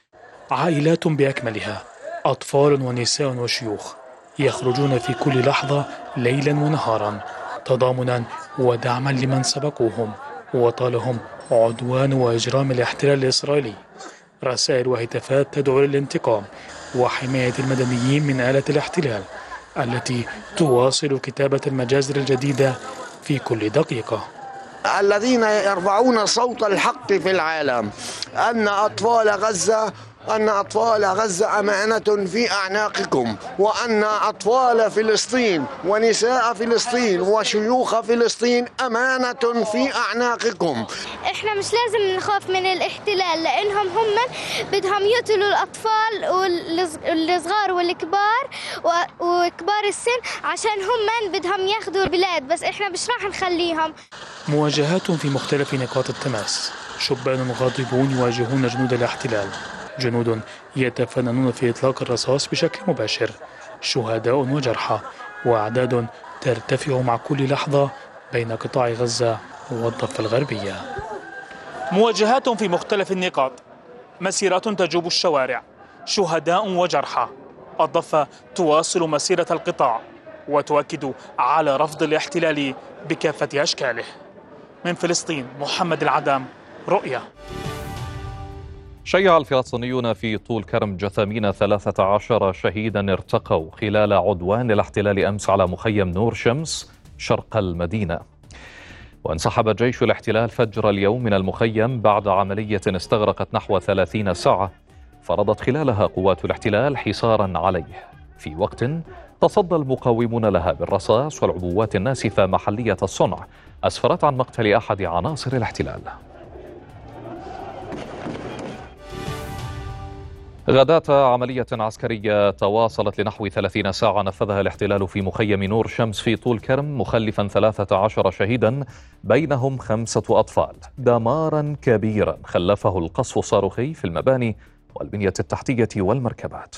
عائلات بأكملها أطفال ونساء وشيوخ يخرجون في كل لحظة ليلا ونهارا تضامنا ودعما لمن سبقوهم وطالهم عدوان وإجرام الاحتلال الإسرائيلي. رسائل وهتافات تدعو للانتقام وحماية المدنيين من آلة الاحتلال التي تواصل كتابة المجازر الجديدة في كل دقيقة.
الذين يرفعون صوت الحق في العالم أن أطفال غزة أن أطفال غزة أمانة في أعناقكم وأن أطفال فلسطين ونساء فلسطين وشيوخ فلسطين أمانة في أعناقكم.
إحنا مش لازم نخاف من الاحتلال لأنهم هم بدهم يقتلوا الأطفال والصغار والكبار وكبار السن عشان هم بدهم ياخذوا البلاد بس إحنا مش راح نخليهم.
مواجهات في مختلف نقاط التماس. شبان غاضبون يواجهون جنود الاحتلال. جنود يتفننون في إطلاق الرصاص بشكل مباشر. شهداء وجرحى وأعداد ترتفع مع كل لحظة بين قطاع غزة والضفة الغربية. مواجهات في مختلف النقاط. مسيرات تجوب الشوارع. شهداء وجرحى. الضفة تواصل مسيرة القطاع وتؤكد على رفض الاحتلال بكافة أشكاله. من فلسطين محمد العدام رؤيا.
شيع الفلسطينيون في طول كرم جثامين 13 شهيدا ارتقوا خلال عدوان الاحتلال أمس على مخيم نور شمس شرق المدينة. وانسحب جيش الاحتلال فجر اليوم من المخيم بعد عملية استغرقت نحو 30 ساعة فرضت خلالها قوات الاحتلال حصارا عليه في وقت تصدى المقاومون لها بالرصاص والعبوات الناسفة محلية الصنع أسفرت عن مقتل أحد عناصر الاحتلال. غداة عملية عسكرية تواصلت لنحو 30 ساعة نفذها الاحتلال في مخيم نور شمس في طول كرم مخلفا 13 شهيدا بينهم خمسة أطفال. دمارا كبيرا خلفه القصف الصاروخي في المباني والبنية التحتية والمركبات.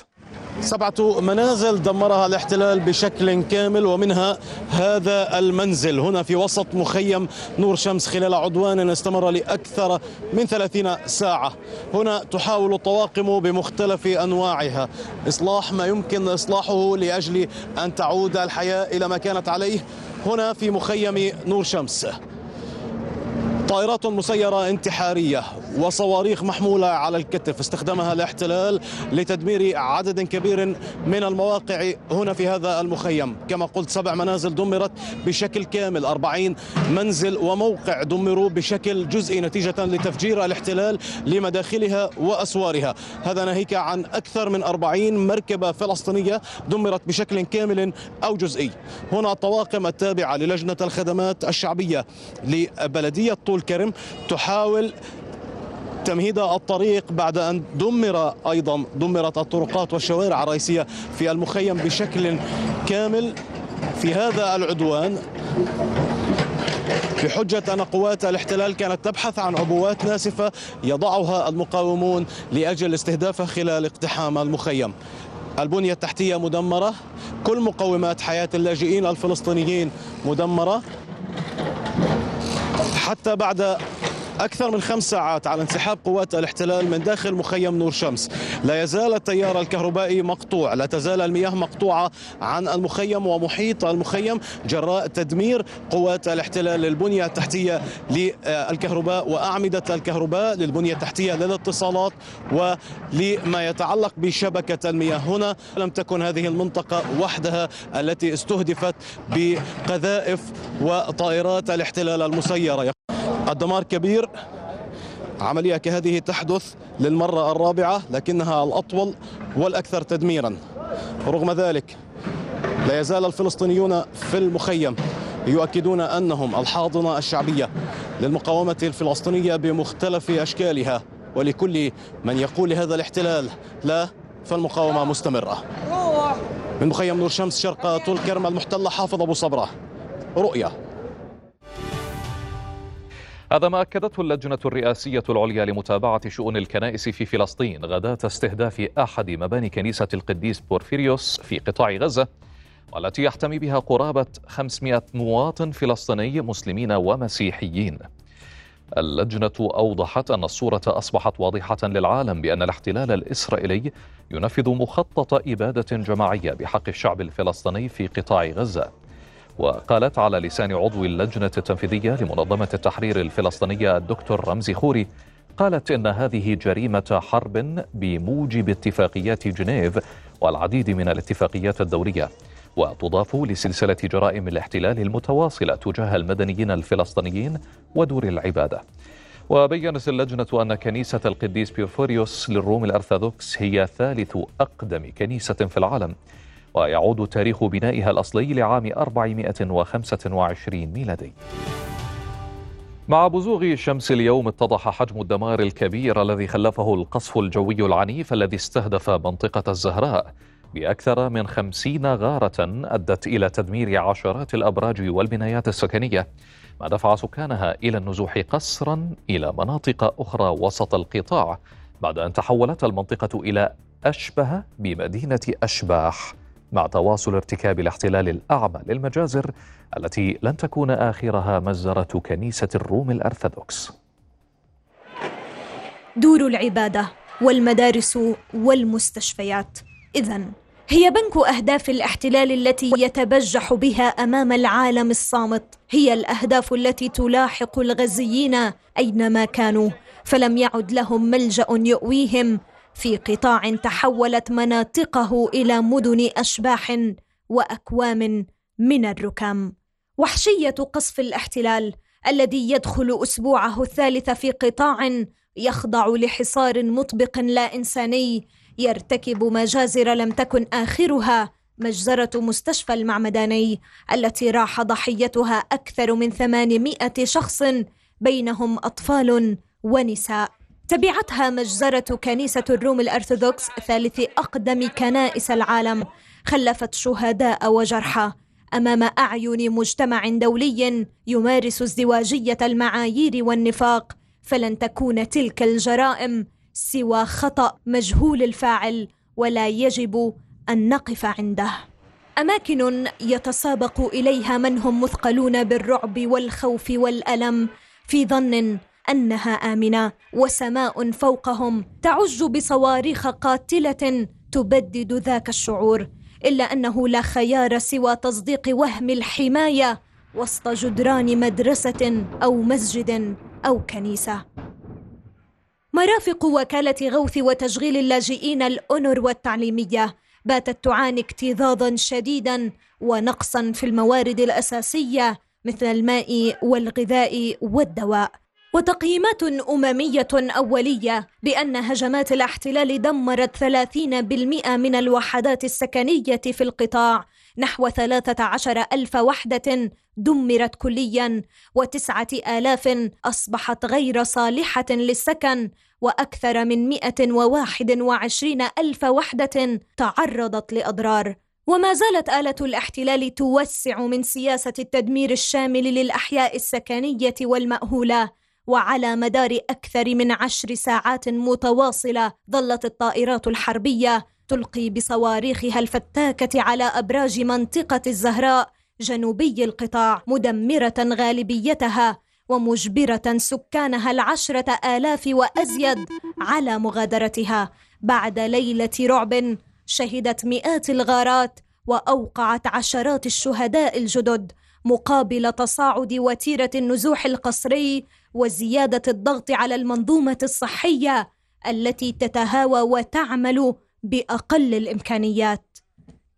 سبعة منازل دمرها الاحتلال بشكل كامل ومنها هذا المنزل. هنا في وسط مخيم نور شمس خلال عدوان استمر لأكثر من ثلاثين ساعة. هنا تحاول الطواقم بمختلف أنواعها. إصلاح ما يمكن إصلاحه لأجل أن تعود الحياة إلى ما كانت عليه هنا في مخيم نور شمس. طائرات مسيرة انتحارية وصواريخ محمولة على الكتف. استخدمها الاحتلال لتدمير عدد كبير من المواقع هنا في هذا المخيم. كما قلت سبع منازل دمرت بشكل كامل. 40 منزل وموقع دمروا بشكل جزئي نتيجة لتفجير الاحتلال لمداخلها وأسوارها. هذا ناهيك عن أكثر من 40 مركبة فلسطينية دمرت بشكل كامل أو جزئي. هنا الطواقم التابعة للجنة الخدمات الشعبية لبلدية طول كرم تحاول تمهيد الطريق بعد أن دمر أيضا دمرت الطرقات والشوارع الرئيسية في المخيم بشكل كامل. في هذا العدوان بحجة أن قوات الاحتلال كانت تبحث عن عبوات ناسفة يضعها المقاومون لأجل استهدافها خلال اقتحام المخيم. البنية التحتية مدمرة كل مقومات حياة اللاجئين الفلسطينيين مدمرة. حتى بعد أكثر من خمس ساعات على انسحاب قوات الاحتلال من داخل مخيم نور شمس. لا يزال التيار الكهربائي مقطوع لا تزال المياه مقطوعة عن المخيم ومحيط المخيم جراء تدمير قوات الاحتلال للبنية التحتية للكهرباء وأعمدة الكهرباء للبنية التحتية للاتصالات ولما يتعلق بشبكة المياه. هنا لم تكن هذه المنطقة وحدها التي استهدفت بقذائف وطائرات الاحتلال المسيرة. الدمار كبير. عملية كهذه تحدث للمرة الرابعة لكنها الأطول والأكثر تدميرا. رغم ذلك لا يزال الفلسطينيون في المخيم يؤكدون أنهم الحاضنة الشعبية للمقاومة الفلسطينية بمختلف أشكالها. ولكل من يقول لهذا الاحتلال لا فالمقاومة مستمرة. من مخيم نور شمس شرق طول كرم المحتلة حافظ أبو صبرة. رؤيا.
هذا ما أكدته اللجنة الرئاسية العليا لمتابعة شؤون الكنائس في فلسطين غداة استهداف أحد مباني كنيسة القديس بورفيريوس في قطاع غزة والتي يحتمي بها قرابة 500 مواطن فلسطيني مسلمين ومسيحيين. اللجنة أوضحت أن الصورة أصبحت واضحة للعالم بأن الاحتلال الإسرائيلي ينفذ مخطط إبادة جماعية بحق الشعب الفلسطيني في قطاع غزة. وقالت على لسان عضو اللجنة التنفيذية لمنظمة التحرير الفلسطينية الدكتور رمزي خوري قالت إن هذه جريمة حرب بموجب اتفاقيات جنيف والعديد من الاتفاقيات الدولية وتضاف لسلسلة جرائم الاحتلال المتواصلة تجاه المدنيين الفلسطينيين ودور العبادة. وبينت اللجنة أن كنيسة القديس بيورفوريوس للروم الأرثوذكس هي ثالث أقدم كنيسة في العالم. ويعود تاريخ بنائها الأصلي لعام 425 ميلادي. مع بزوغ شمس اليوم اتضح حجم الدمار الكبير الذي خلفه القصف الجوي العنيف الذي استهدف منطقة الزهراء. بأكثر من خمسين غارة أدت إلى تدمير عشرات الأبراج والبنايات السكنية ما دفع سكانها إلى النزوح قسرا إلى مناطق أخرى وسط القطاع بعد أن تحولت المنطقة إلى أشبه بمدينة أشباح. مع تواصل ارتكاب الاحتلال الأعمى للمجازر التي لن تكون آخرها مجزرة كنيسة الروم الأرثوذكس.
دور العبادة والمدارس والمستشفيات. إذا هي بنك أهداف الاحتلال التي يتبجح بها أمام العالم الصامت. هي الأهداف التي تلاحق الغزيين أينما كانوا فلم يعد لهم ملجأ يؤويهم. في قطاع تحولت مناطقه إلى مدن أشباح وأكوام من الركام. وحشية قصف الاحتلال الذي يدخل أسبوعه الثالث في قطاع يخضع لحصار مطبق لا إنساني يرتكب مجازر لم تكن آخرها مجزرة مستشفى المعمداني التي راح ضحيتها أكثر من ثمانمائة شخص بينهم أطفال ونساء. تبعتها مجزرة كنيسة الروم الأرثوذكس ثالث أقدم كنائس العالم خلفت شهداء وجرحى. أمام أعين مجتمع دولي يمارس ازدواجية المعايير والنفاق فلن تكون تلك الجرائم سوى خطأ مجهول الفاعل ولا يجب أن نقف عنده. أماكن يتسابق إليها من هم مثقلون بالرعب والخوف والألم في ظن أنها آمنة وسماء فوقهم تعج بصواريخ قاتلة تبدد ذاك الشعور إلا أنه لا خيار سوى تصديق وهم الحماية وسط جدران مدرسة أو مسجد أو كنيسة. مرافق وكالة غوث وتشغيل اللاجئين الأونروا التعليمية باتت تعاني اكتظاظا شديدا ونقصا في الموارد الأساسية مثل الماء والغذاء والدواء. وتقييمات أممية أولية بأن هجمات الاحتلال دمرت 30% من الوحدات السكنية في القطاع نحو 13 ألف وحدة دمرت كليا وتسعة آلاف أصبحت غير صالحة للسكن وأكثر من 121 ألف وحدة تعرضت لأضرار. وما زالت آلة الاحتلال توسع من سياسة التدمير الشامل للأحياء السكنية والمأهولة. وعلى مدار أكثر من عشر ساعات متواصلة ظلت الطائرات الحربية تلقي بصواريخها الفتاكة على أبراج منطقة الزهراء جنوبي القطاع مدمرة غالبيتها ومجبرة سكانها العشرة آلاف وأزيد على مغادرتها. بعد ليلة رعب شهدت مئات الغارات وأوقعت عشرات الشهداء الجدد مقابل تصاعد وتيرة النزوح القسري وزيادة الضغط على المنظومة الصحية التي تتهاوى وتعمل بأقل الإمكانيات.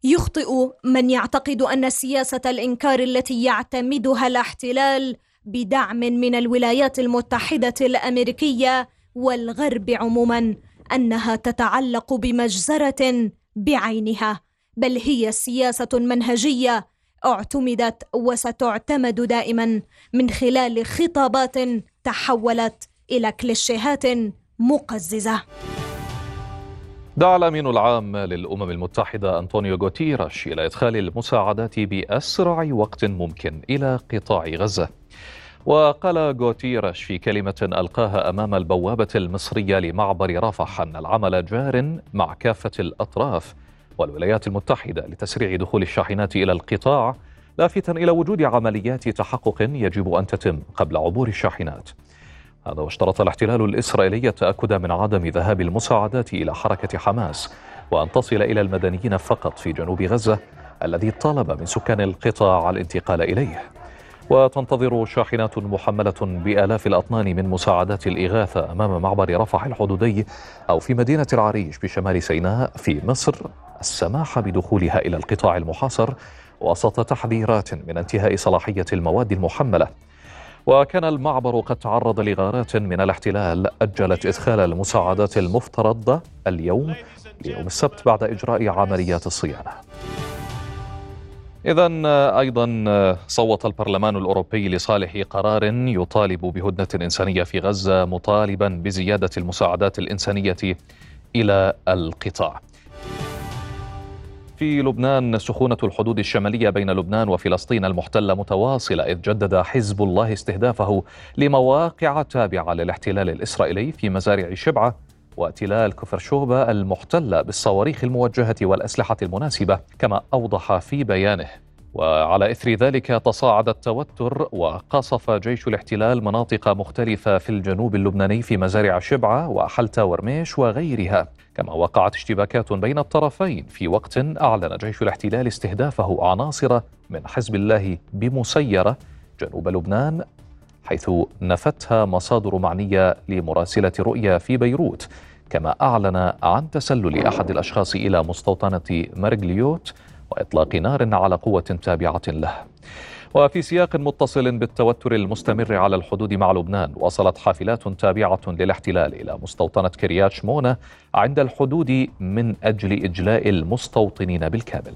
يخطئ من يعتقد أن سياسة الإنكار التي يعتمدها الاحتلال بدعم من الولايات المتحدة الأمريكية والغرب عموما أنها تتعلق بمجزرة بعينها بل هي سياسة منهجية اعتمدت وستعتمد دائما من خلال خطابات تحولت إلى كليشيهات مقززة
دعا الأمين العام للأمم المتحدة أنطونيو غوتيراش إلى إدخال المساعدات بأسرع وقت ممكن إلى قطاع غزة. وقال غوتيراش في كلمة ألقاها أمام البوابة المصرية لمعبر رفح أن العمل جار مع كافة الأطراف والولايات المتحدة لتسريع دخول الشاحنات إلى القطاع لافتا إلى وجود عمليات تحقق يجب أن تتم قبل عبور الشاحنات. هذا واشترط الاحتلال الإسرائيلي التأكد من عدم ذهاب المساعدات إلى حركة حماس وأن تصل إلى المدنيين فقط في جنوب غزة الذي طالب من سكان القطاع الانتقال إليه. وتنتظر شاحنات محملة بآلاف الأطنان من مساعدات الإغاثة أمام معبر رفح الحدودي أو في مدينة العريش بشمال سيناء في مصر. السماح بدخولها إلى القطاع المحاصر وسط تحذيرات من انتهاء صلاحية المواد المحملة. وكان المعبر قد تعرض لغارات من الاحتلال أجلت إدخال المساعدات المفترض اليوم ليوم السبت بعد إجراء عمليات الصيانة. إذا أيضا صوت البرلمان الأوروبي لصالح قرار يطالب بهدنة إنسانية في غزة مطالبا بزيادة المساعدات الإنسانية إلى القطاع. في لبنان سخونة الحدود الشمالية بين لبنان وفلسطين المحتلة متواصلة إذ جدد حزب الله استهدافه لمواقع تابعة للاحتلال الإسرائيلي في مزارع شبعة وتلال كفر شوبة المحتلة بالصواريخ الموجهة والأسلحة المناسبة كما أوضح في بيانه. وعلى إثر ذلك تصاعد التوتر وقصف جيش الاحتلال مناطق مختلفة في الجنوب اللبناني في مزارع شبعة وحلتا ورميش وغيرها. كما وقعت اشتباكات بين الطرفين في وقت أعلن جيش الاحتلال استهدافه عناصر من حزب الله بمسيرة جنوب لبنان حيث نفتها مصادر معنية لمراسلة رؤيا في بيروت كما أعلن عن تسلل أحد الأشخاص إلى مستوطنة مرجليوت وإطلاق نار على قوة تابعة له. وفي سياق متصل بالتوتر المستمر على الحدود مع لبنان وصلت حافلات تابعة للاحتلال إلى مستوطنة كريات شمونة عند الحدود من أجل إجلاء المستوطنين بالكامل.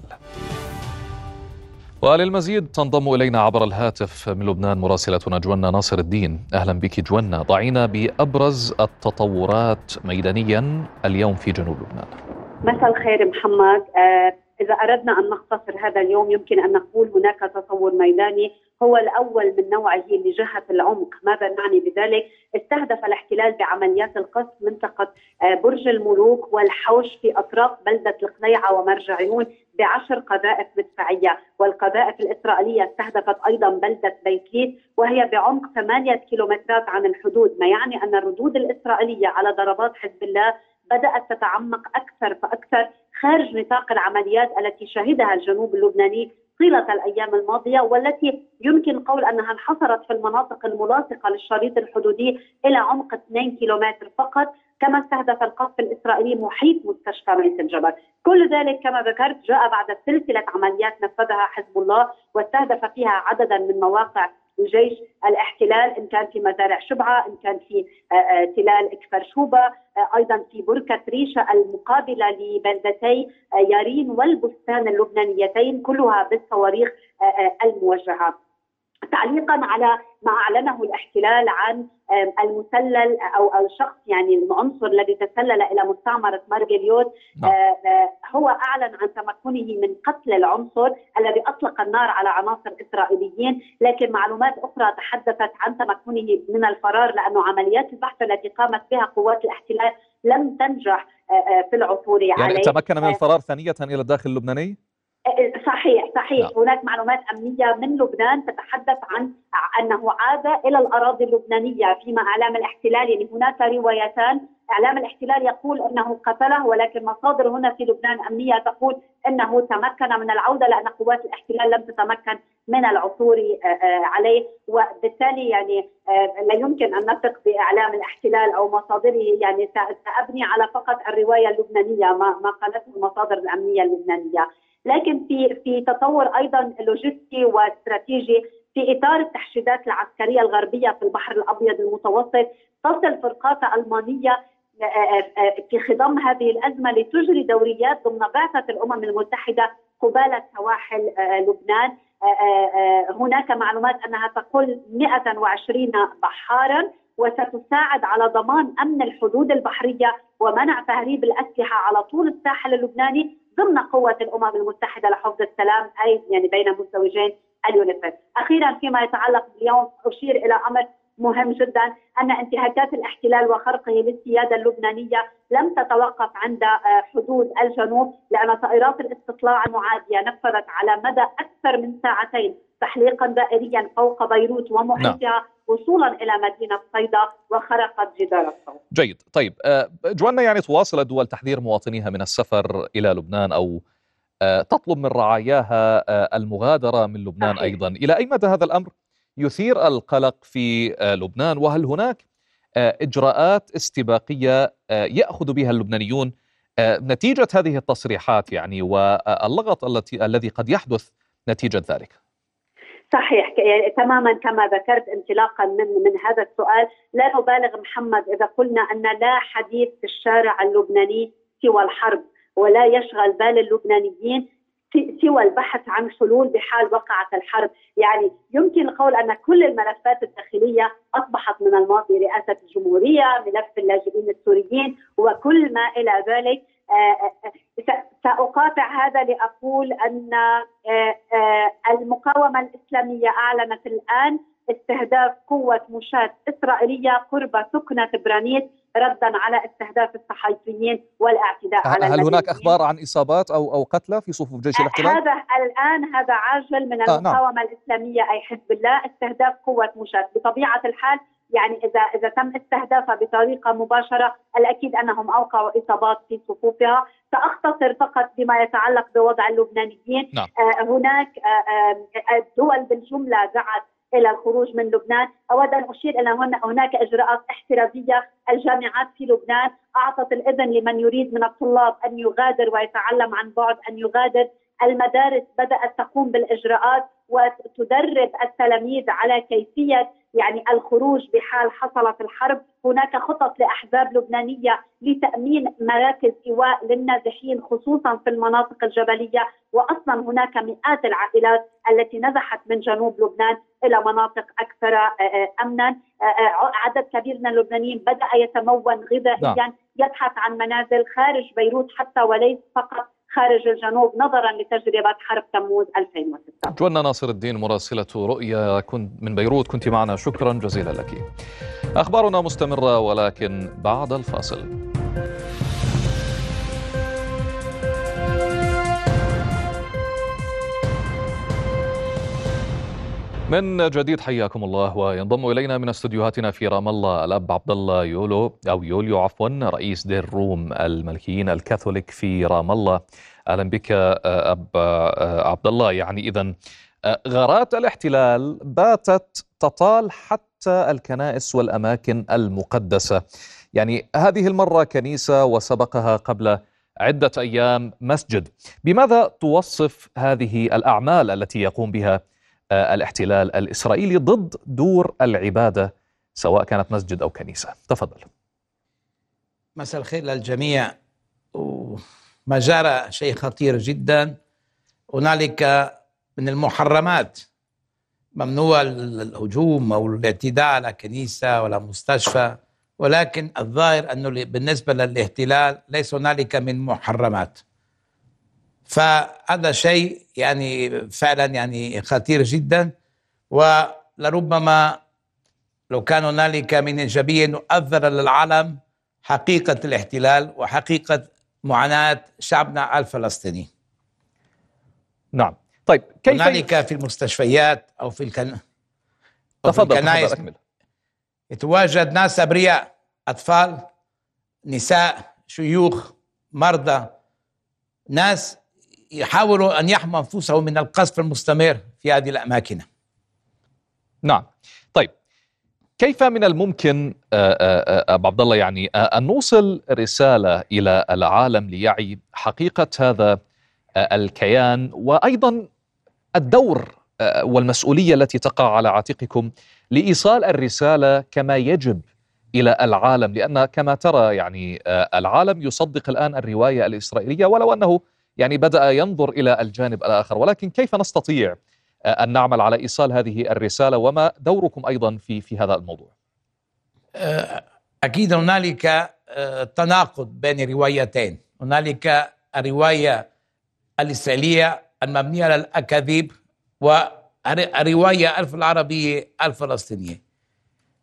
وللمزيد تنضم إلينا عبر الهاتف من لبنان مراسلتنا جوانا ناصر الدين. أهلا بك جوانا ضعينا بأبرز التطورات ميدانيا اليوم في جنوب لبنان.
مساء الخير محمد. آه إذا أردنا أن نختصر هذا اليوم يمكن أن نقول هناك تطور ميداني هو الأول من نوعه لجهة العمق. ماذا نعني بذلك؟ استهدف الاحتلال بعمليات القصف منطقة آه، برج الملوك والحوش في أطراف بلدة القليعة ومرج عيون بعشر قذائف مدفعية والقذائف الإسرائيلية استهدفت أيضا بلدة بيكيت وهي بعمق ثمانية كيلومترات عن الحدود. ما يعني أن الردود الإسرائيلية على ضربات حزب الله بدأت تتعمق أكثر فأكثر خارج نطاق العمليات التي شهدها الجنوب اللبناني طيلة الأيام الماضية والتي يمكن القول أنها انحصرت في المناطق الملاصقة للشريط الحدودي إلى عمق 2 كيلومتر فقط. كما استهدف القصف الإسرائيلي محيط مستشفى ميت الجبل، كل ذلك كما ذكرت جاء بعد سلسلة عمليات نفذها حزب الله واستهدف فيها عددا من مواقع الجيش الاحتلال إن كان في مزارع شبعة، إن كان في آه، آه، تلال إكفر شوبة، آه، أيضا في بركة ريشة المقابلة لبلدتي يارين والبستان اللبنانيتين كلها بالصواريخ الموجهة. تعليقا على ما أعلنه الاحتلال عن المسلل أو الشخص يعني العنصر الذي تسلل إلى مستعمرة مارجليوت نعم. هو أعلن عن تمكنه من قتل العنصر الذي أطلق النار على عناصر إسرائيليين، لكن معلومات أخرى تحدثت عن تمكنه من الفرار لأنه عمليات البحث التي قامت بها قوات الاحتلال لم تنجح في العثور
يعني
عليه.
يعني تمكن من الفرار ثانية إلى الداخل اللبناني؟
صحيح صحيح. نعم. هناك معلومات أمنية من لبنان تتحدث عن أنه عاد إلى الأراضي اللبنانية فيما أعلام الاحتلال. يعني هناك روايتان. إعلام الاحتلال يقول إنه قتله ولكن مصادر هنا في لبنان أمنية تقول إنه تمكن من العودة لأن قوات الاحتلال لم تتمكن من العثور عليه. وبالتالي يعني لا يمكن أن نثق بإعلام الاحتلال أو مصادره. يعني سأبني على فقط الرواية اللبنانية ما ما قالته المصادر الأمنية اللبنانية. لكن في في تطور أيضا لوجستي واستراتيجي في إطار التحشيدات العسكرية الغربية في البحر الأبيض المتوسط. تصل فرقات ألمانية في خضم هذه الأزمة لتجري دوريات ضمن بعثة الأمم المتحدة قباله سواحل لبنان. هناك معلومات أنها تقل 120 بحارا وستساعد على ضمان أمن الحدود البحرية ومنع تهريب الأسلحة على طول الساحل اللبناني. ضمن قوة الأمم المتحدة لحفظ السلام أي يعني بين مزدوجين اليونيسف. أخيرا فيما يتعلق باليوم أشير إلى أمر مهم جدا أن انتهاكات الاحتلال وخرقه للسيادة اللبنانية لم تتوقف عند حدود الجنوب لأن طائرات الاستطلاع المعادية نفذت على مدى أكثر من ساعتين. تحليقا دائريا فوق بيروت ومحيطها نعم. وصولا إلى مدينة صيدا وخرقت جدار الصوت.
جيد، طيب جوانا يعني تواصل الدول تحذير مواطنيها من السفر إلى لبنان أو تطلب من رعاياها المغادرة من لبنان صحيح. أيضا، إلى أي مدى هذا الأمر يثير القلق في لبنان وهل هناك إجراءات استباقية يأخذ بها اللبنانيون نتيجة هذه التصريحات يعني واللغط التي الذي قد يحدث نتيجة ذلك؟
صحيح. يعني تماما كما ذكرت انطلاقا من من هذا السؤال لا نبالغ محمد إذا قلنا أن لا حديث في الشارع اللبناني سوى الحرب ولا يشغل بال اللبنانيين سوى البحث عن حلول بحال وقعت الحرب. يعني يمكن القول أن كل الملفات الداخلية أصبحت من الماضي رئاسة الجمهورية ملف اللاجئين السوريين وكل ما إلى ذلك سأقاطع هذا لأقول أن المقاومة الإسلامية أعلنت الآن استهداف قوة مشاة إسرائيلية قرب سكنة برانيت ردا على استهداف الصحيفيين والاعتداء على
هل هناك أخبار عن إصابات أو أو قتلى في صفوف جيش الاحتلال؟
هذا الآن هذا عاجل من المقاومه آه نعم. الإسلامية أي حزب الله استهداف قوة مشاة بطبيعة الحال يعني اذا إذا تم استهدافها بطريقة مباشرة الأكيد أنهم اوقعوا إصابات في صفوفها. سأختصر فقط بما يتعلق بوضع اللبنانيين.
نعم.
آه هناك آه الدول بالجملة دعت إلى الخروج من لبنان، أود أن أشير إلى هنا هناك إجراءات احترازية، الجامعات في لبنان أعطت الإذن لمن يريد من الطلاب أن يغادر ويتعلم عن بعد أن يغادر، المدارس بدأت تقوم بالإجراءات. وتدرب التلاميذ على كيفية يعني الخروج بحال حصلت الحرب، هناك خطط لأحزاب لبنانية لتأمين مراكز إيواء للنازحين خصوصا في المناطق الجبلية، واصلا هناك مئات العائلات التي نزحت من جنوب لبنان إلى مناطق أكثر امنا، عدد كبير من اللبنانيين بدأ يتمون غذائيا يبحث عن منازل خارج بيروت حتى وليس فقط خارج الجنوب نظرا لتجربة حرب تموز 2006
جوانا ناصر الدين مراسلة رؤيا كنت من بيروت. كنت معنا. شكرا جزيلا لك. أخبارنا مستمرة ولكن بعد الفاصل. من جديد حياكم الله وينضم إلينا من استديوهاتنا في رام الله الأب عبد الله يولو أو يوليو عفوا رئيس دير روم الملكيين الكاثوليك في رام الله. أهلا بك آه، أب آه، عبد الله يعني اذا آه، غارات الاحتلال باتت تطال حتى الكنائس والأماكن المقدسة. يعني هذه المرة كنيسة وسبقها قبل عدة أيام مسجد. بماذا توصف هذه الأعمال التي يقوم بها الاحتلال الإسرائيلي ضد دور العبادة سواء كانت مسجد أو كنيسة. تفضل.
مساء الخير للجميع. وما جرى شيء خطير جدا. هنالك من المحرمات ممنوع الهجوم أو الاعتداء على كنيسة ولا مستشفى ولكن الظاهر أنه بالنسبة للاحتلال ليس هنالك من محرمات. فهذا شيء يعني فعلا يعني خطير جدا ولربما لو كان هنالك من ايجابيه نؤثر للعالم حقيقة الاحتلال وحقيقة معاناة شعبنا الفلسطيني.
نعم، طيب كيف
هنالك في المستشفيات أو في الكن
تفضل الكنائس
يتواجد ناس أبرياء أطفال نساء شيوخ مرضى ناس يحاولوا أن يحموا أنفسهم من القصف المستمر في هذه الأماكن.
نعم. طيب كيف من الممكن آه، آه، آه، أبو عبد الله يعني أن نوصل رسالة إلى العالم ليعي حقيقة هذا الكيان وأيضا الدور والمسؤولية التي تقع على عاتقكم لإيصال الرسالة كما يجب إلى العالم لأن كما ترى يعني العالم يصدق الآن الرواية الإسرائيلية ولو أنه يعني بدأ ينظر إلى الجانب الآخر. ولكن كيف نستطيع أن نعمل على إيصال هذه الرسالة وما دوركم أيضا في في هذا الموضوع؟
أه، أكيد هنالك أه، تناقض بين روايتين. هنالك الرواية الإسرائيلية المبنية على الأكاذيب والرواية الف العربية الفلسطينية.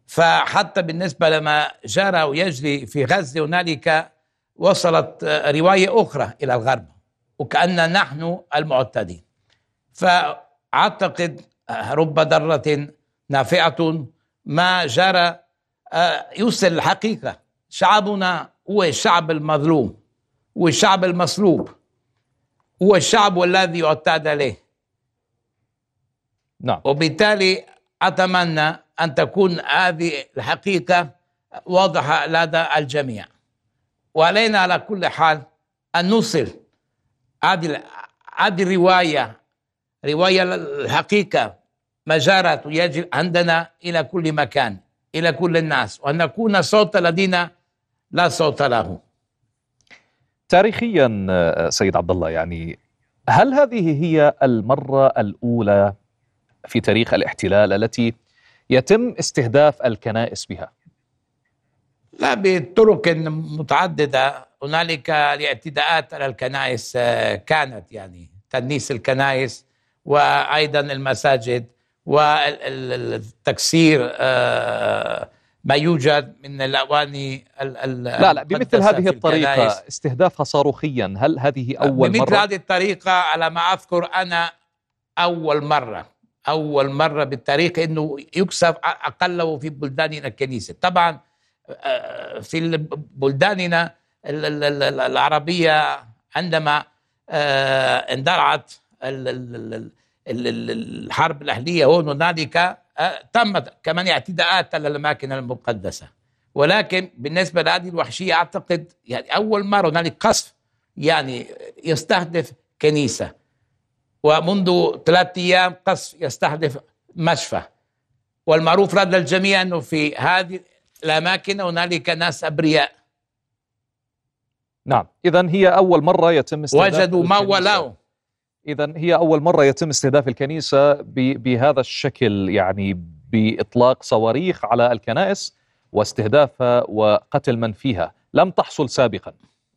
فحتى بالنسبة لما جرى ويجري في غزة هنالك وصلت رواية أخرى إلى الغرب. وكأن نحن المعتدين. ف اعتقد رب ضره نافعة ما جرى آه، يوصل الحقيقة. شعبنا هو الشعب المظلوم هو الشعب المصلوب هو الشعب الذي يعتاد عليه.
نعم.
وبالتالي أتمنى أن تكون هذه الحقيقة واضحة لدى الجميع. وعلينا على كل حال أن نوصل هذه هذه الرواية رواية الحقيقة ما جرت ويجب عندنا إلى كل مكان إلى كل الناس وأن نكون صوت الذين لا صوت له
تاريخيا سيد عبد الله يعني هل هذه هي المرة الأولى في تاريخ الاحتلال التي يتم استهداف الكنائس بها؟
لا بطرق متعددة. هنالك الاعتداءات على الكنائس آه، كانت يعني تدنيس الكنائس وأيضا المساجد والتكسير آه، ما يوجد من الأواني
لا لا بمثل هذه الطريقة استهدافها صاروخيا. هل هذه أول
بمثل
مرة؟
بمثل هذه الطريقة على ما أذكر أنا أول مرة أول مرة بالتاريخ إنه يكسب أقله في بلداننا الكنيسة. طبعا آه، في بلداننا العربية عندما آه، اندرعت الحرب الأهلية هون هنالك آه، تمت كمان اعتداءات على الأماكن المقدسة. ولكن بالنسبة لهذه الوحشية أعتقد يعني أول مرة هنالك قصف يعني يستهدف كنيسة. ومنذ ثلاثة أيام قصف يستهدف مشفى. والمعروف لدى الجميع أنه في هذه الأماكن هنالك ناس أبرياء.
نعم. إذا هي أول مرة يتم
استهداف وجدوا ما ولوا
إذا هي أول مرة يتم استهداف الكنيسة بهذا الشكل يعني بإطلاق صواريخ على الكنائس واستهدافها وقتل من فيها. لم تحصل سابقا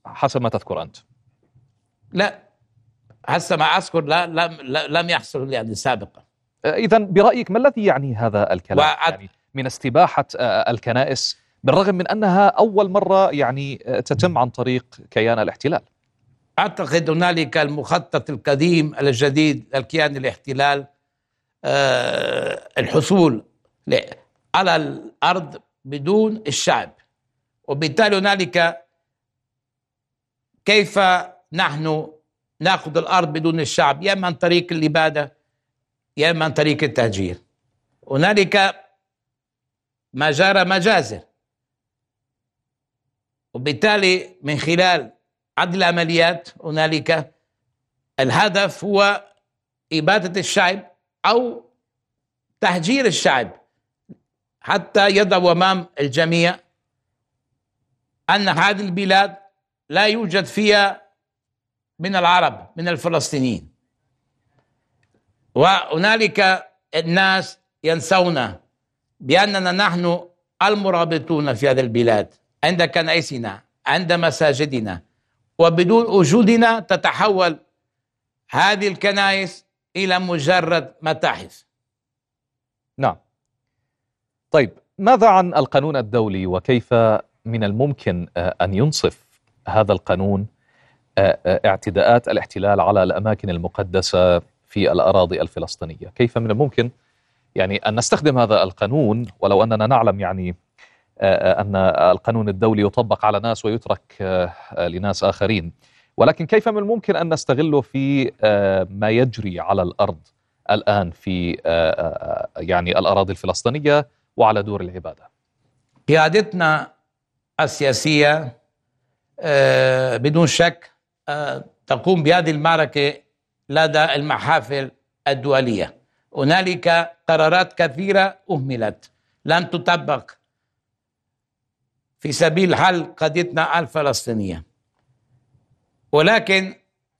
حسب ما تذكر أنت.
لا. هسه ما أذكر لا لم, لم يحصل يعني سابقا.
إذا برأيك ما الذي يعني هذا الكلام. يعني من استباحة آه، الكنائس بالرغم من أنها أول مرة يعني آه، تتم عن طريق كيان الاحتلال.
أعتقد هنالك المخطط القديم الجديد للكيان الاحتلال آه، الحصول على الأرض بدون الشعب. وبالتالي هنالك كيف نحن نأخذ الأرض بدون الشعب؟ يا إما عن طريق الإبادة يا إما عن طريق التهجير. هنالك ما جرى مجازر. وبالتالي من خلال عدد العمليات هنالك الهدف هو إبادة الشعب أو تهجير الشعب حتى يضع أمام الجميع أن هذه البلاد لا يوجد فيها من العرب من الفلسطينيين. وهنالك الناس ينسون بأننا نحن المرابطون في هذه البلاد عند كنائسنا عند مساجدنا وبدون وجودنا تتحول هذه الكنائس إلى مجرد متاحف.
نعم. طيب ماذا عن القانون الدولي؟ وكيف من الممكن آه، أن ينصف هذا القانون آه، آه، اعتداءات الاحتلال على الأماكن المقدسة في الأراضي الفلسطينية؟ كيف من الممكن يعني أن نستخدم هذا القانون ولو أننا نعلم يعني أن القانون الدولي يطبق على ناس ويترك لناس آخرين ولكن كيف من الممكن أن نستغله في آه، ما يجري على الأرض الآن في آه، آه، يعني الأراضي الفلسطينية وعلى دور العبادة؟
قيادتنا السياسية بدون شك تقوم بهذه المعركة لدى المحافل الدولية. هنالك قرارات كثيرة أهملت. لم تطبق. في سبيل حل قضيتنا الفلسطينية. ولكن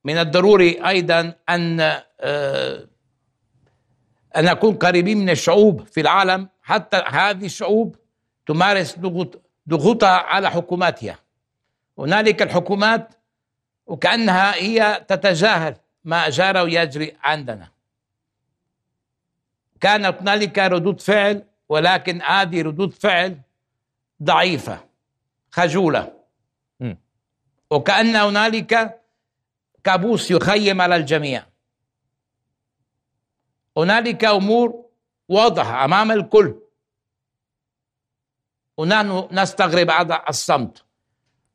من الضروري أيضا أن آه، أن نكون قريبين من الشعوب في العالم. حتى هذه الشعوب تمارس ضغوط ضغوطها على حكوماتها. هنالك الحكومات وكأنها هي تتجاهل ما جرى ويجري عندنا. كانت هنالك ردود فعل ولكن هذه ردود فعل ضعيفة خجولة. وكأن هنالك كابوس يخيم على الجميع. هنالك أمور واضحة أمام الكل. ونحن نستغرب هذا الصمت.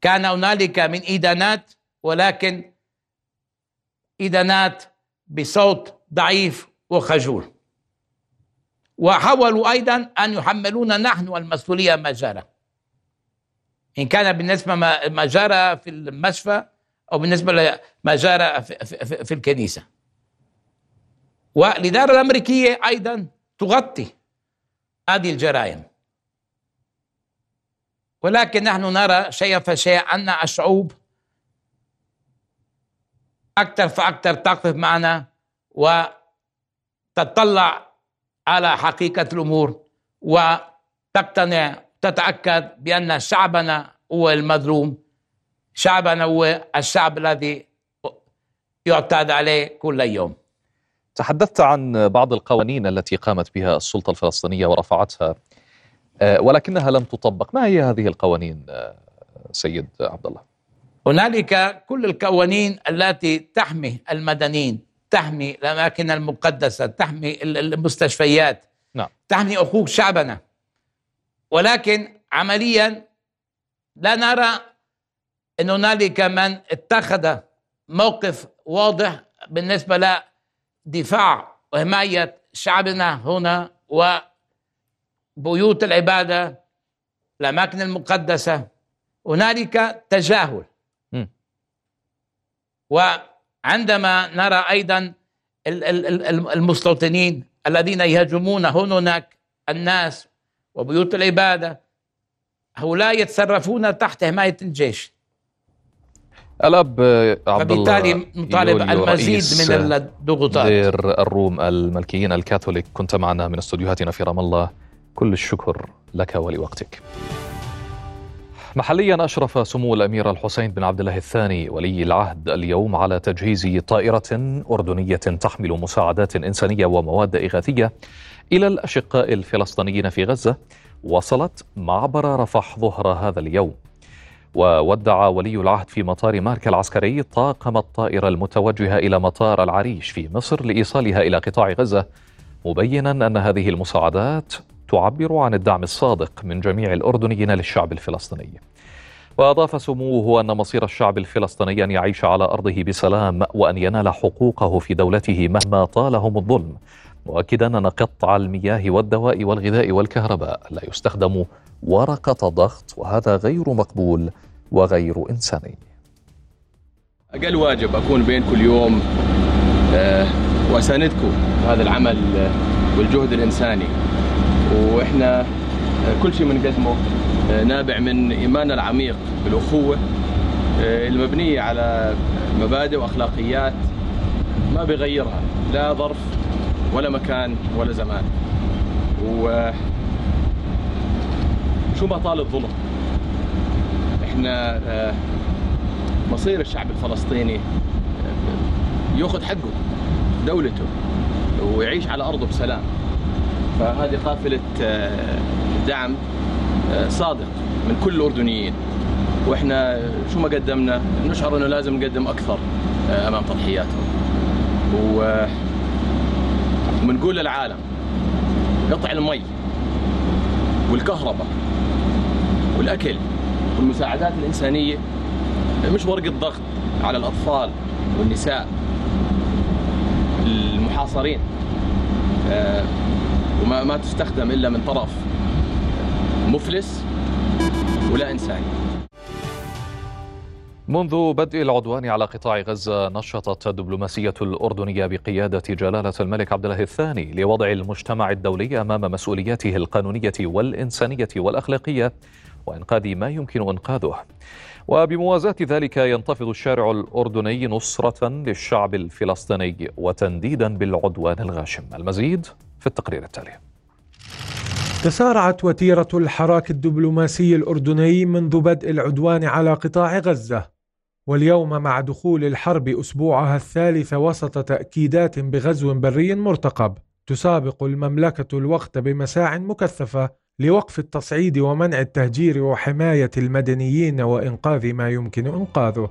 كان هنالك من إدانات ولكن إدانات بصوت ضعيف وخجول. وحاولوا أيضا أن يحملونا نحن المسؤولية ما جرى إن كان بالنسبة ما جرى في المشفى أو بالنسبة لما جرى في, الكنيسة. والإدارة الأمريكية أيضا تغطي هذه الجرائم. ولكن نحن نرى شيئا فشيئا أن الشعوب أكثر فأكثر تقف معنا وتطلع على حقيقة الأمور وتقتنع تتأكد بأن شعبنا هو المظلوم. شعبنا هو الشعب الذي يعتاد عليه كل يوم.
تحدثت عن بعض القوانين التي قامت بها السلطة الفلسطينية ورفعتها آه، ولكنها لم تطبق. ما هي هذه القوانين آه، سيد عبد الله
هنالك كل القوانين التي تحمي المدنيين. تحمي الأماكن المقدسة تحمي المستشفيات
نعم.
تحمي حقوق شعبنا. ولكن عمليا لا نرى إن هنالك من اتخذ موقف واضح بالنسبة لدفاع وحمايه شعبنا هنا وبيوت العبادة الأماكن المقدسة. هنالك تجاهل. وعندما نرى أيضا المستوطنين الذين يهاجمون هناك الناس وبيوت العبادة هؤلاء يتصرفون تحت حماية الجيش.
الأب عبد الله
فبالتالي نطالب المزيد من الضغوطات.
دير الروم الملكيين الكاثوليك. كنت معنا من استوديوهاتنا في رام الله. كل الشكر لك ولوقتك. محليا أشرف سمو الأمير الحسين بن عبد الله الثاني ولي العهد اليوم على تجهيز طائرة أردنية تحمل مساعدات إنسانية ومواد إغاثية إلى الأشقاء الفلسطينيين في غزة. وصلت معبر رفح ظهر هذا اليوم. وودع ولي العهد في مطار ماركا العسكري طاقم الطائرة المتوجهة إلى مطار العريش في مصر لإيصالها إلى قطاع غزة مبينا أن هذه المساعدات تعبر عن الدعم الصادق من جميع الأردنيين للشعب الفلسطيني. وأضاف سموه أن مصير الشعب الفلسطيني أن يعيش على أرضه بسلام وأن ينال حقوقه في دولته مهما طالهم الظلم مؤكدا أن قطع المياه والدواء والغذاء والكهرباء لا يستخدم ورقة ضغط وهذا غير مقبول وغير إنساني.
أقل واجب أكون بينكم اليوم آه، وأساندكم هذا العمل آه، والجهد الإنساني. وإحنا آه، كل شيء بنقدمه آه، نابع من إيماننا العميق بالأخوة آه، المبنية على مبادئ وأخلاقيات ما بيغيرها لا ظرف ولا مكان ولا زمان. و شو ما طال الظلم إحنا آه، مصير الشعب الفلسطيني يأخذ حقه دولته ويعيش على أرضه بسلام. فهذه قافلة آه، دعم آه، صادق من كل الأردنيين. وإحنا شو ما قدمنا نشعر إنه لازم نقدم أكثر آه، أمام تضحياتهم. و وبنقول للعالم قطع المي والكهرباء والأكل والمساعدات الإنسانية مش ورقه ضغط على الأطفال والنساء المحاصرين. وما ما تستخدم إلا من طرف مفلس ولا انساني
منذ بدء العدوان على قطاع غزة نشطت الدبلوماسية الأردنية بقيادة جلالة الملك عبد الله الثاني لوضع المجتمع الدولي أمام مسؤولياته القانونية والإنسانية والأخلاقية وإنقاذ ما يمكن إنقاذه. وبموازاة ذلك ينتفض الشارع الأردني نصرة للشعب الفلسطيني وتنديدا بالعدوان الغاشم. المزيد في التقرير التالي.
تسارعت وتيرة الحراك الدبلوماسي الأردني منذ بدء العدوان على قطاع غزة واليوم مع دخول الحرب أسبوعها الثالث وسط تأكيدات بغزو بري مرتقب تسابق المملكة الوقت بمساع مكثفة لوقف التصعيد ومنع التهجير وحماية المدنيين وإنقاذ ما يمكن إنقاذه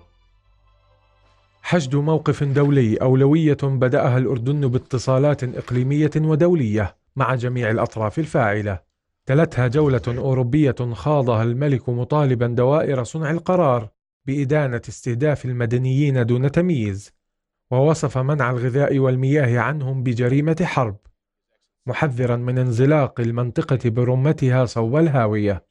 حشد موقف دولي أولوية بدأها الأردن باتصالات إقليمية ودولية مع جميع الأطراف الفاعلة. تلتها جولة أوروبية خاضها الملك مطالبا دوائر صنع القرار بإدانة استهداف المدنيين دون تمييز ووصف منع الغذاء والمياه عنهم بجريمة حرب محذرا من انزلاق المنطقة برمتها صوب الهاوية.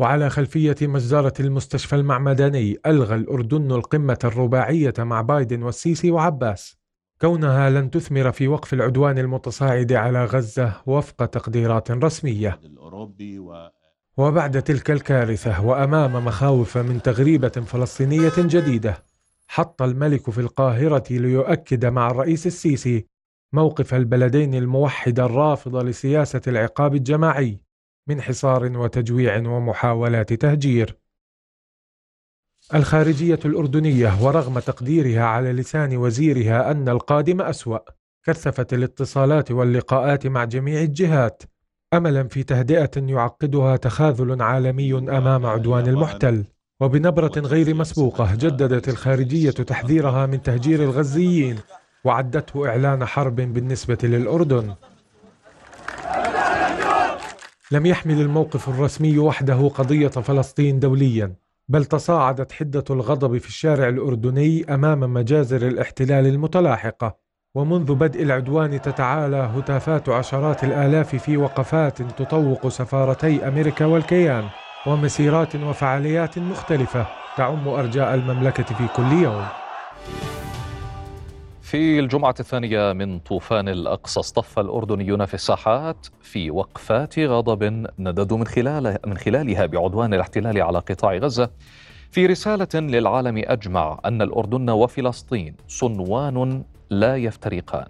وعلى خلفية مجزرة المستشفى المعمداني ألغى الأردن القمة الرباعية مع بايدن والسيسي وعباس. كونها لن تثمر في وقف العدوان المتصاعد على غزة وفق تقديرات رسمية. وبعد تلك الكارثة وأمام مخاوف من تغريبة فلسطينية جديدة حط الملك في القاهرة ليؤكد مع الرئيس السيسي موقف البلدين الموحد الرافض لسياسة العقاب الجماعي. من حصار وتجويع ومحاولات تهجير. الخارجية الأردنية ورغم تقديرها على لسان وزيرها أن القادم أسوأ كثفت الاتصالات واللقاءات مع جميع الجهات. أملا في تهدئة يعقدها تخاذل عالمي أمام عدوان المحتل. وبنبرة غير مسبوقة جددت الخارجية تحذيرها من تهجير الغزيين وعدته إعلان حرب بالنسبة للأردن. لم يحمل الموقف الرسمي وحده قضية فلسطين دوليا بل تصاعدت حدة الغضب في الشارع الأردني أمام مجازر الاحتلال المتلاحقة. ومنذ بدء العدوان تتعالى هتافات عشرات الآلاف في وقفات تطوق سفارتي أمريكا والكيان ومسيرات وفعاليات مختلفة تعم أرجاء المملكة في كل يوم.
في الجمعة الثانية من طوفان الأقصى اصطف الأردنيون في الساحات في وقفات غضب نددوا من خلال من خلالها بعدوان الاحتلال على قطاع غزة في رسالة للعالم أجمع أن الأردن وفلسطين صنوان لا يفترقان.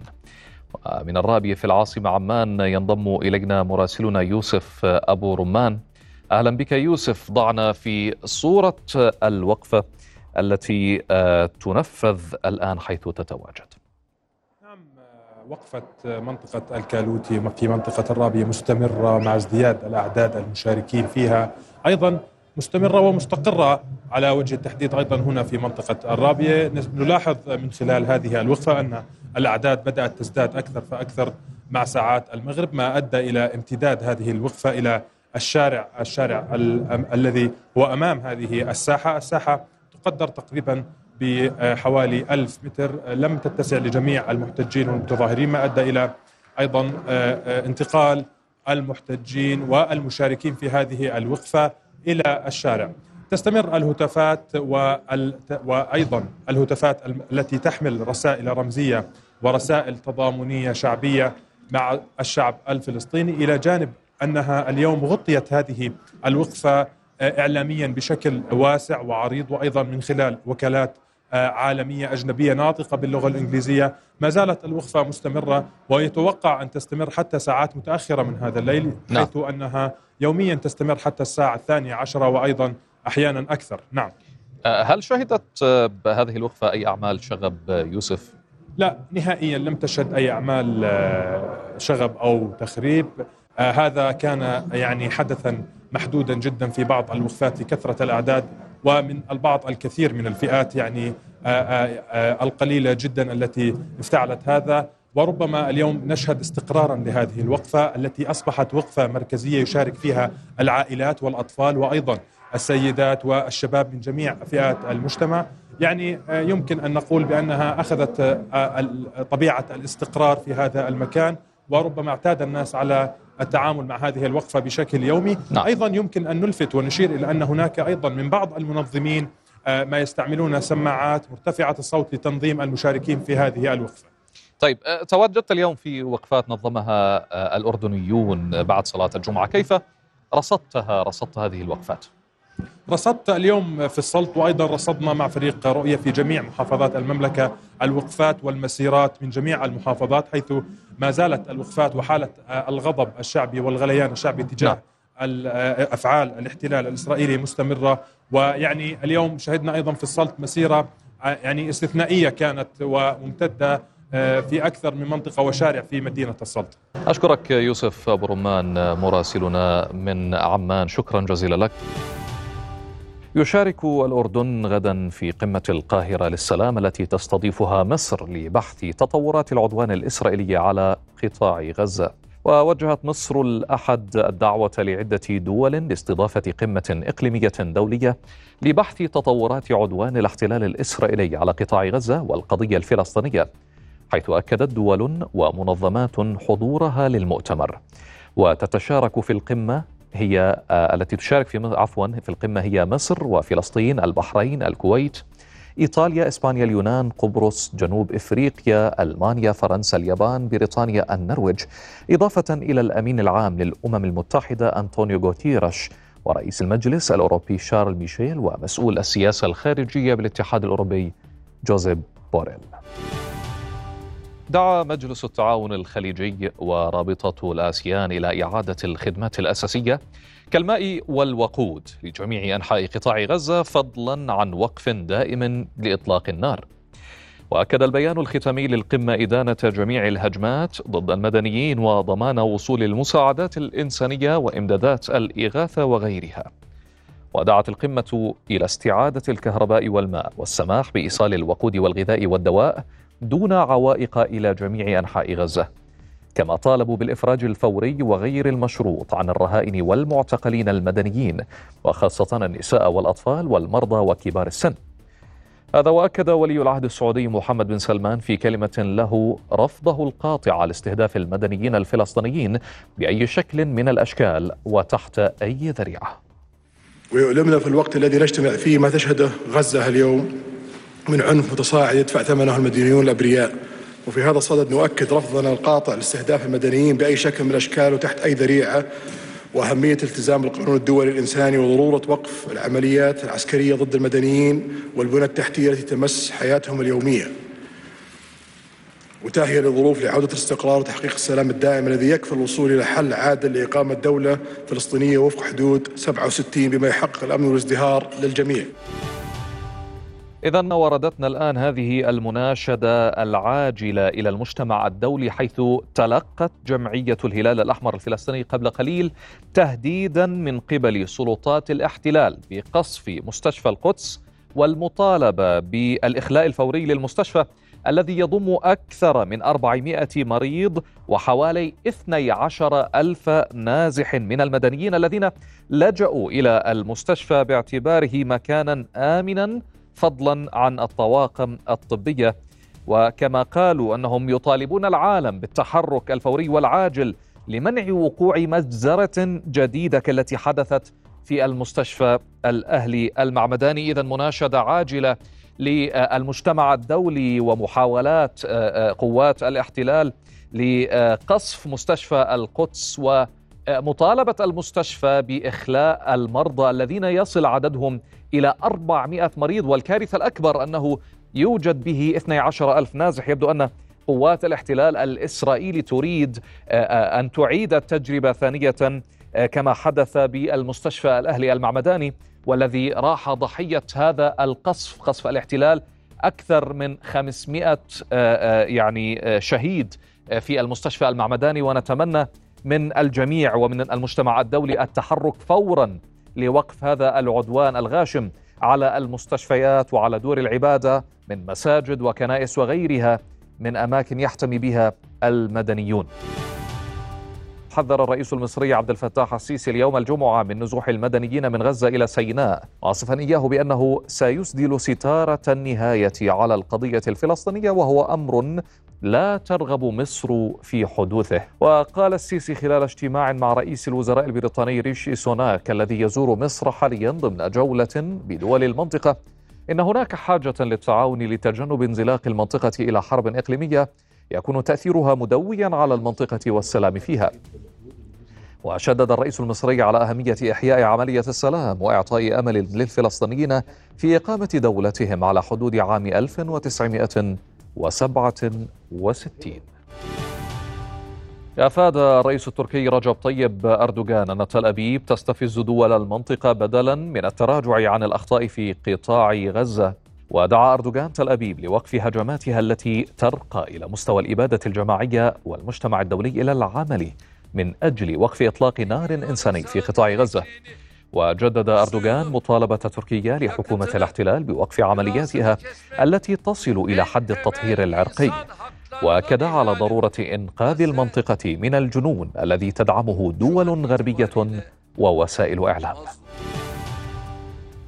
من الرابية في العاصمة عمان ينضم إلينا مراسلنا يوسف أبو رمان. أهلا بك يوسف ضعنا في صورة الوقفة التي تنفذ الآن حيث تتواجد.
وقفة منطقة الكالوتي في منطقة الرابية مستمرة مع ازدياد الأعداد المشاركين فيها. أيضا مستمرة ومستقرة على وجه التحديد أيضا هنا في منطقة الرابية. نلاحظ من خلال هذه الوقفة أن الأعداد بدأت تزداد أكثر فأكثر مع ساعات المغرب ما أدى إلى امتداد هذه الوقفة إلى
الشارع الشارع الذي هو أمام هذه الساحة، الساحة تقدر تقريبا بحوالي ألف متر لم تتسع لجميع المحتجين والمتظاهرين ما أدى إلى أيضا انتقال المحتجين والمشاركين في هذه الوقفة إلى الشارع. تستمر الهتافات وأيضا الهتافات التي تحمل رسائل رمزية ورسائل تضامنية شعبية مع الشعب الفلسطيني إلى جانب أنها اليوم غطيت هذه الوقفة اعلاميا بشكل واسع وعريض وأيضا من خلال وكالات عالمية أجنبية ناطقة باللغة الإنجليزية، ما زالت الوقفة مستمرة ويتوقع أن تستمر حتى ساعات متأخرة من هذا الليل نعم. حيث أنها يوميا تستمر حتى الساعة الثانية عشرة وأيضا أحيانا أكثر، نعم.
هل شهدت هذه الوقفة أي أعمال شغب يوسف؟
لا نهائيا لم تشهد أي أعمال شغب أو تخريب، هذا كان يعني حدثا محدودا جدا في بعض الوقفات لكثره الأعداد ومن البعض الكثير من الفئات يعني القليلة جدا التي افتعلت هذا. وربما اليوم نشهد استقرارا لهذه الوقفة التي أصبحت وقفة مركزية يشارك فيها العائلات والأطفال وأيضا السيدات والشباب من جميع فئات المجتمع. يعني يمكن أن نقول بأنها أخذت طبيعة الاستقرار في هذا المكان. وربما اعتاد الناس على التعامل مع هذه الوقفة بشكل يومي نعم. أيضا يمكن أن نلفت ونشير إلى أن هناك أيضا من بعض المنظمين ما يستعملون سماعات مرتفعة الصوت لتنظيم المشاركين في هذه الوقفة
طيب تواجدت اليوم في وقفات نظمها الأردنيون بعد صلاة الجمعة كيف رصدتها رصدت هذه الوقفات؟
رصدت اليوم في السلط وأيضا رصدنا مع فريق رؤية في جميع محافظات المملكة الوقفات والمسيرات من جميع المحافظات حيث ما زالت الوقفات وحالة الغضب الشعبي والغليان الشعبي تجاه أفعال الاحتلال الإسرائيلي مستمرة ويعني اليوم شهدنا أيضا في السلط مسيرة يعني استثنائية كانت وممتدة في أكثر من منطقة وشارع في مدينة السلط.
أشكرك يوسف أبو رمان مراسلنا من عمان شكرا جزيلا لك. يشارك الأردن غدا في قمة القاهرة للسلام التي تستضيفها مصر لبحث تطورات العدوان الإسرائيلي على قطاع غزة. ووجهت مصر الأحد الدعوة لعدة دول لاستضافة قمة إقليمية دولية لبحث تطورات عدوان الاحتلال الإسرائيلي على قطاع غزة والقضية الفلسطينية حيث أكدت دول ومنظمات حضورها للمؤتمر. وتتشارك في القمة هي التي تشارك في عفوا في القمة هي مصر وفلسطين البحرين الكويت إيطاليا إسبانيا اليونان قبرص جنوب إفريقيا ألمانيا فرنسا اليابان بريطانيا النرويج. إضافة إلى الأمين العام للأمم المتحدة أنطونيو غوتيرش ورئيس المجلس الأوروبي شارل ميشيل ومسؤول السياسة الخارجية بالاتحاد الأوروبي جوزيب بوريل. دعا مجلس التعاون الخليجي ورابطة الآسيان إلى إعادة الخدمات الأساسية كالماء والوقود لجميع أنحاء قطاع غزة فضلا عن وقف دائم لإطلاق النار. وأكد البيان الختامي للقمة إدانة جميع الهجمات ضد المدنيين وضمان وصول المساعدات الإنسانية وإمدادات الإغاثة وغيرها. ودعت القمة إلى استعادة الكهرباء والماء والسماح بإيصال الوقود والغذاء والدواء دون عوائق إلى جميع أنحاء غزة. كما طالبوا بالإفراج الفوري وغير المشروط عن الرهائن والمعتقلين المدنيين وخاصة النساء والأطفال والمرضى وكبار السن. هذا وأكد ولي العهد السعودي محمد بن سلمان في كلمة له رفضه القاطع لاستهداف المدنيين الفلسطينيين بأي شكل من الأشكال وتحت أي ذريعة.
ويؤلمنا في الوقت الذي نجتمع فيه ما تشهده غزة اليوم. من عنف متصاعد يدفع ثمنه المدنيون الأبرياء وفي هذا الصدد نؤكد رفضنا القاطع لاستهداف المدنيين بأي شكل من الأشكال وتحت أي ذريعة وأهمية التزام القانون الدولي الإنساني وضرورة وقف العمليات العسكرية ضد المدنيين والبنى التحتية التي تمس حياتهم اليومية. وتهيئه لظروف لعودة الاستقرار وتحقيق السلام الدائم الذي يكفي الوصول إلى حل عادل لإقامة دولة فلسطينية وفق حدود 67 بما يحقق الأمن والازدهار للجميع.
إذا وردتنا الآن هذه المناشدة العاجلة إلى المجتمع الدولي حيث تلقت جمعية الهلال الأحمر الفلسطيني قبل قليل تهديدا من قبل سلطات الاحتلال بقصف مستشفى القدس والمطالبة بالإخلاء الفوري للمستشفى الذي يضم أكثر من 400 مريض وحوالي 12 ألف نازح من المدنيين الذين لجأوا إلى المستشفى باعتباره مكانا آمنا فضلا عن الطواقم الطبية. وكما قالوا أنهم يطالبون العالم بالتحرك الفوري والعاجل لمنع وقوع مجزرة جديدة كالتي حدثت في المستشفى الأهلي المعمداني. إذا مناشدة عاجلة للمجتمع الدولي ومحاولات آه، آه، قوات الاحتلال لقصف مستشفى القدس ومطالبة المستشفى بإخلاء المرضى الذين يصل عددهم إلى 400 مريض والكارثة الأكبر أنه يوجد به 12 ألف نازح. يبدو أن قوات الاحتلال الإسرائيلي تريد آه، أن تعيد التجربة ثانية كما حدث بالمستشفى الأهلي المعمداني والذي راح ضحية هذا القصف. قصف الاحتلال أكثر من 500 آه، آه، يعني آه، شهيد في المستشفى المعمداني. ونتمنى من الجميع ومن المجتمع الدولي التحرك فورا لوقف هذا العدوان الغاشم على المستشفيات وعلى دور العبادة من مساجد وكنائس وغيرها من أماكن يحتمي بها المدنيون. حذر الرئيس المصري عبد الفتاح السيسي اليوم الجمعة من نزوح المدنيين من غزة إلى سيناء. واصفا إياه بأنه سيسدل ستارة النهاية على القضية الفلسطينية وهو أمر لا ترغب مصر في حدوثه. وقال السيسي خلال اجتماع مع رئيس الوزراء البريطاني ريشي سوناك الذي يزور مصر حاليا ضمن جولة بدول المنطقة. إن هناك حاجة للتعاون لتجنب انزلاق المنطقة إلى حرب إقليمية يكون تأثيرها مدويا على المنطقة والسلام فيها. وشدد الرئيس المصري على أهمية إحياء عملية السلام وإعطاء أمل للفلسطينيين في إقامة دولتهم على حدود عام 1967 أفاد الرئيس التركي رجب طيب أردوغان أن تل أبيب تستفز دول المنطقة بدلا من التراجع عن الأخطاء في قطاع غزة. ودعا أردوغان تل أبيب لوقف هجماتها التي ترقى إلى مستوى الإبادة الجماعية والمجتمع الدولي إلى العمل من أجل وقف إطلاق نار إنساني في قطاع غزة. وجدد أردوغان مطالبة تركيا لحكومة الاحتلال بوقف عملياتها التي تصل إلى حد التطهير العرقي. واكد على ضرورة إنقاذ المنطقة من الجنون الذي تدعمه دول غربية ووسائل إعلام.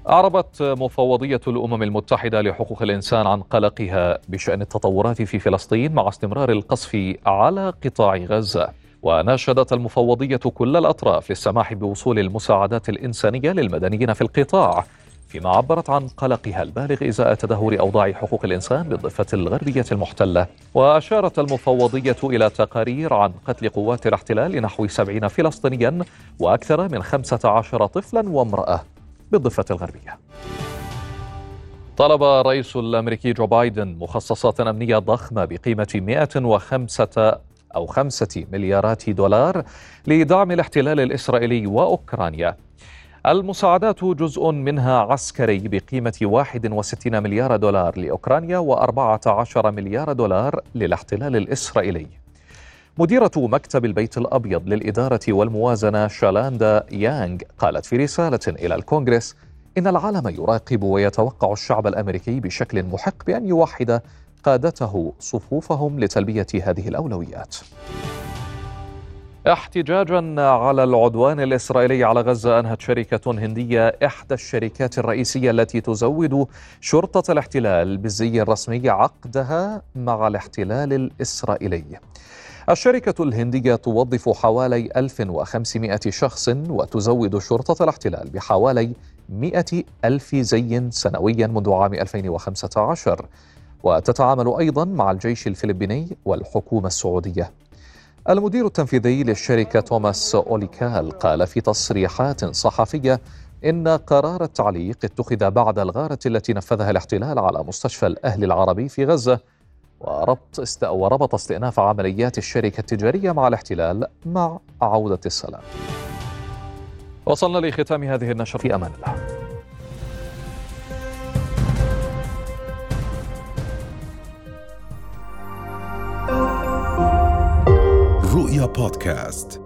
أعربت مفوضية الأمم المتحدة لحقوق الإنسان عن قلقها بشأن التطورات في فلسطين مع استمرار القصف على قطاع غزة. وناشدت المفوضية كل الأطراف للسماح بوصول المساعدات الإنسانية للمدنيين في القطاع فيما عبرت عن قلقها البالغ إزاء تدهور أوضاع حقوق الإنسان بالضفة الغربية المحتلة. وأشارت المفوضية إلى تقارير عن قتل قوات الاحتلال لنحو سبعين فلسطينيا وأكثر من خمسة عشر طفلا وامرأة. بالضفة الغربية. طلب الرئيس الأمريكي جو بايدن مخصصات أمنية ضخمة بقيمة 105 أو خمسة مليارات دولار لدعم الاحتلال الإسرائيلي وأوكرانيا. المساعدات جزء منها عسكري بقيمة 61 مليار دولار لأوكرانيا و14 مليار دولار للاحتلال الإسرائيلي. مديرة مكتب البيت الأبيض للإدارة والموازنة شالاندا يانغ قالت في رسالة إلى الكونغرس إن العالم يراقب ويتوقع الشعب الأمريكي بشكل محق بأن يوحد قادته صفوفهم لتلبية هذه الأولويات. احتجاجا على العدوان الإسرائيلي على غزة أنهت شركة هندية إحدى الشركات الرئيسية التي تزود شرطة الاحتلال بالزي الرسمي عقدها مع الاحتلال الإسرائيلي. الشركة الهندية توظف حوالي 1500 شخص وتزود شرطة الاحتلال بحوالي 100 ألف زي سنويا منذ عام 2015 وتتعامل أيضا مع الجيش الفلبيني والحكومة السعودية. المدير التنفيذي للشركة توماس أوليكال قال في تصريحات صحفية إن قرار التعليق اتخذ بعد الغارة التي نفذها الاحتلال على مستشفى الأهل العربي في غزة وربط است... وربط استئناف عمليات الشركة التجارية مع الاحتلال مع عودة السلام. وصلنا لختام هذه النشرة. في أمان الله.
رؤيا بودكاست.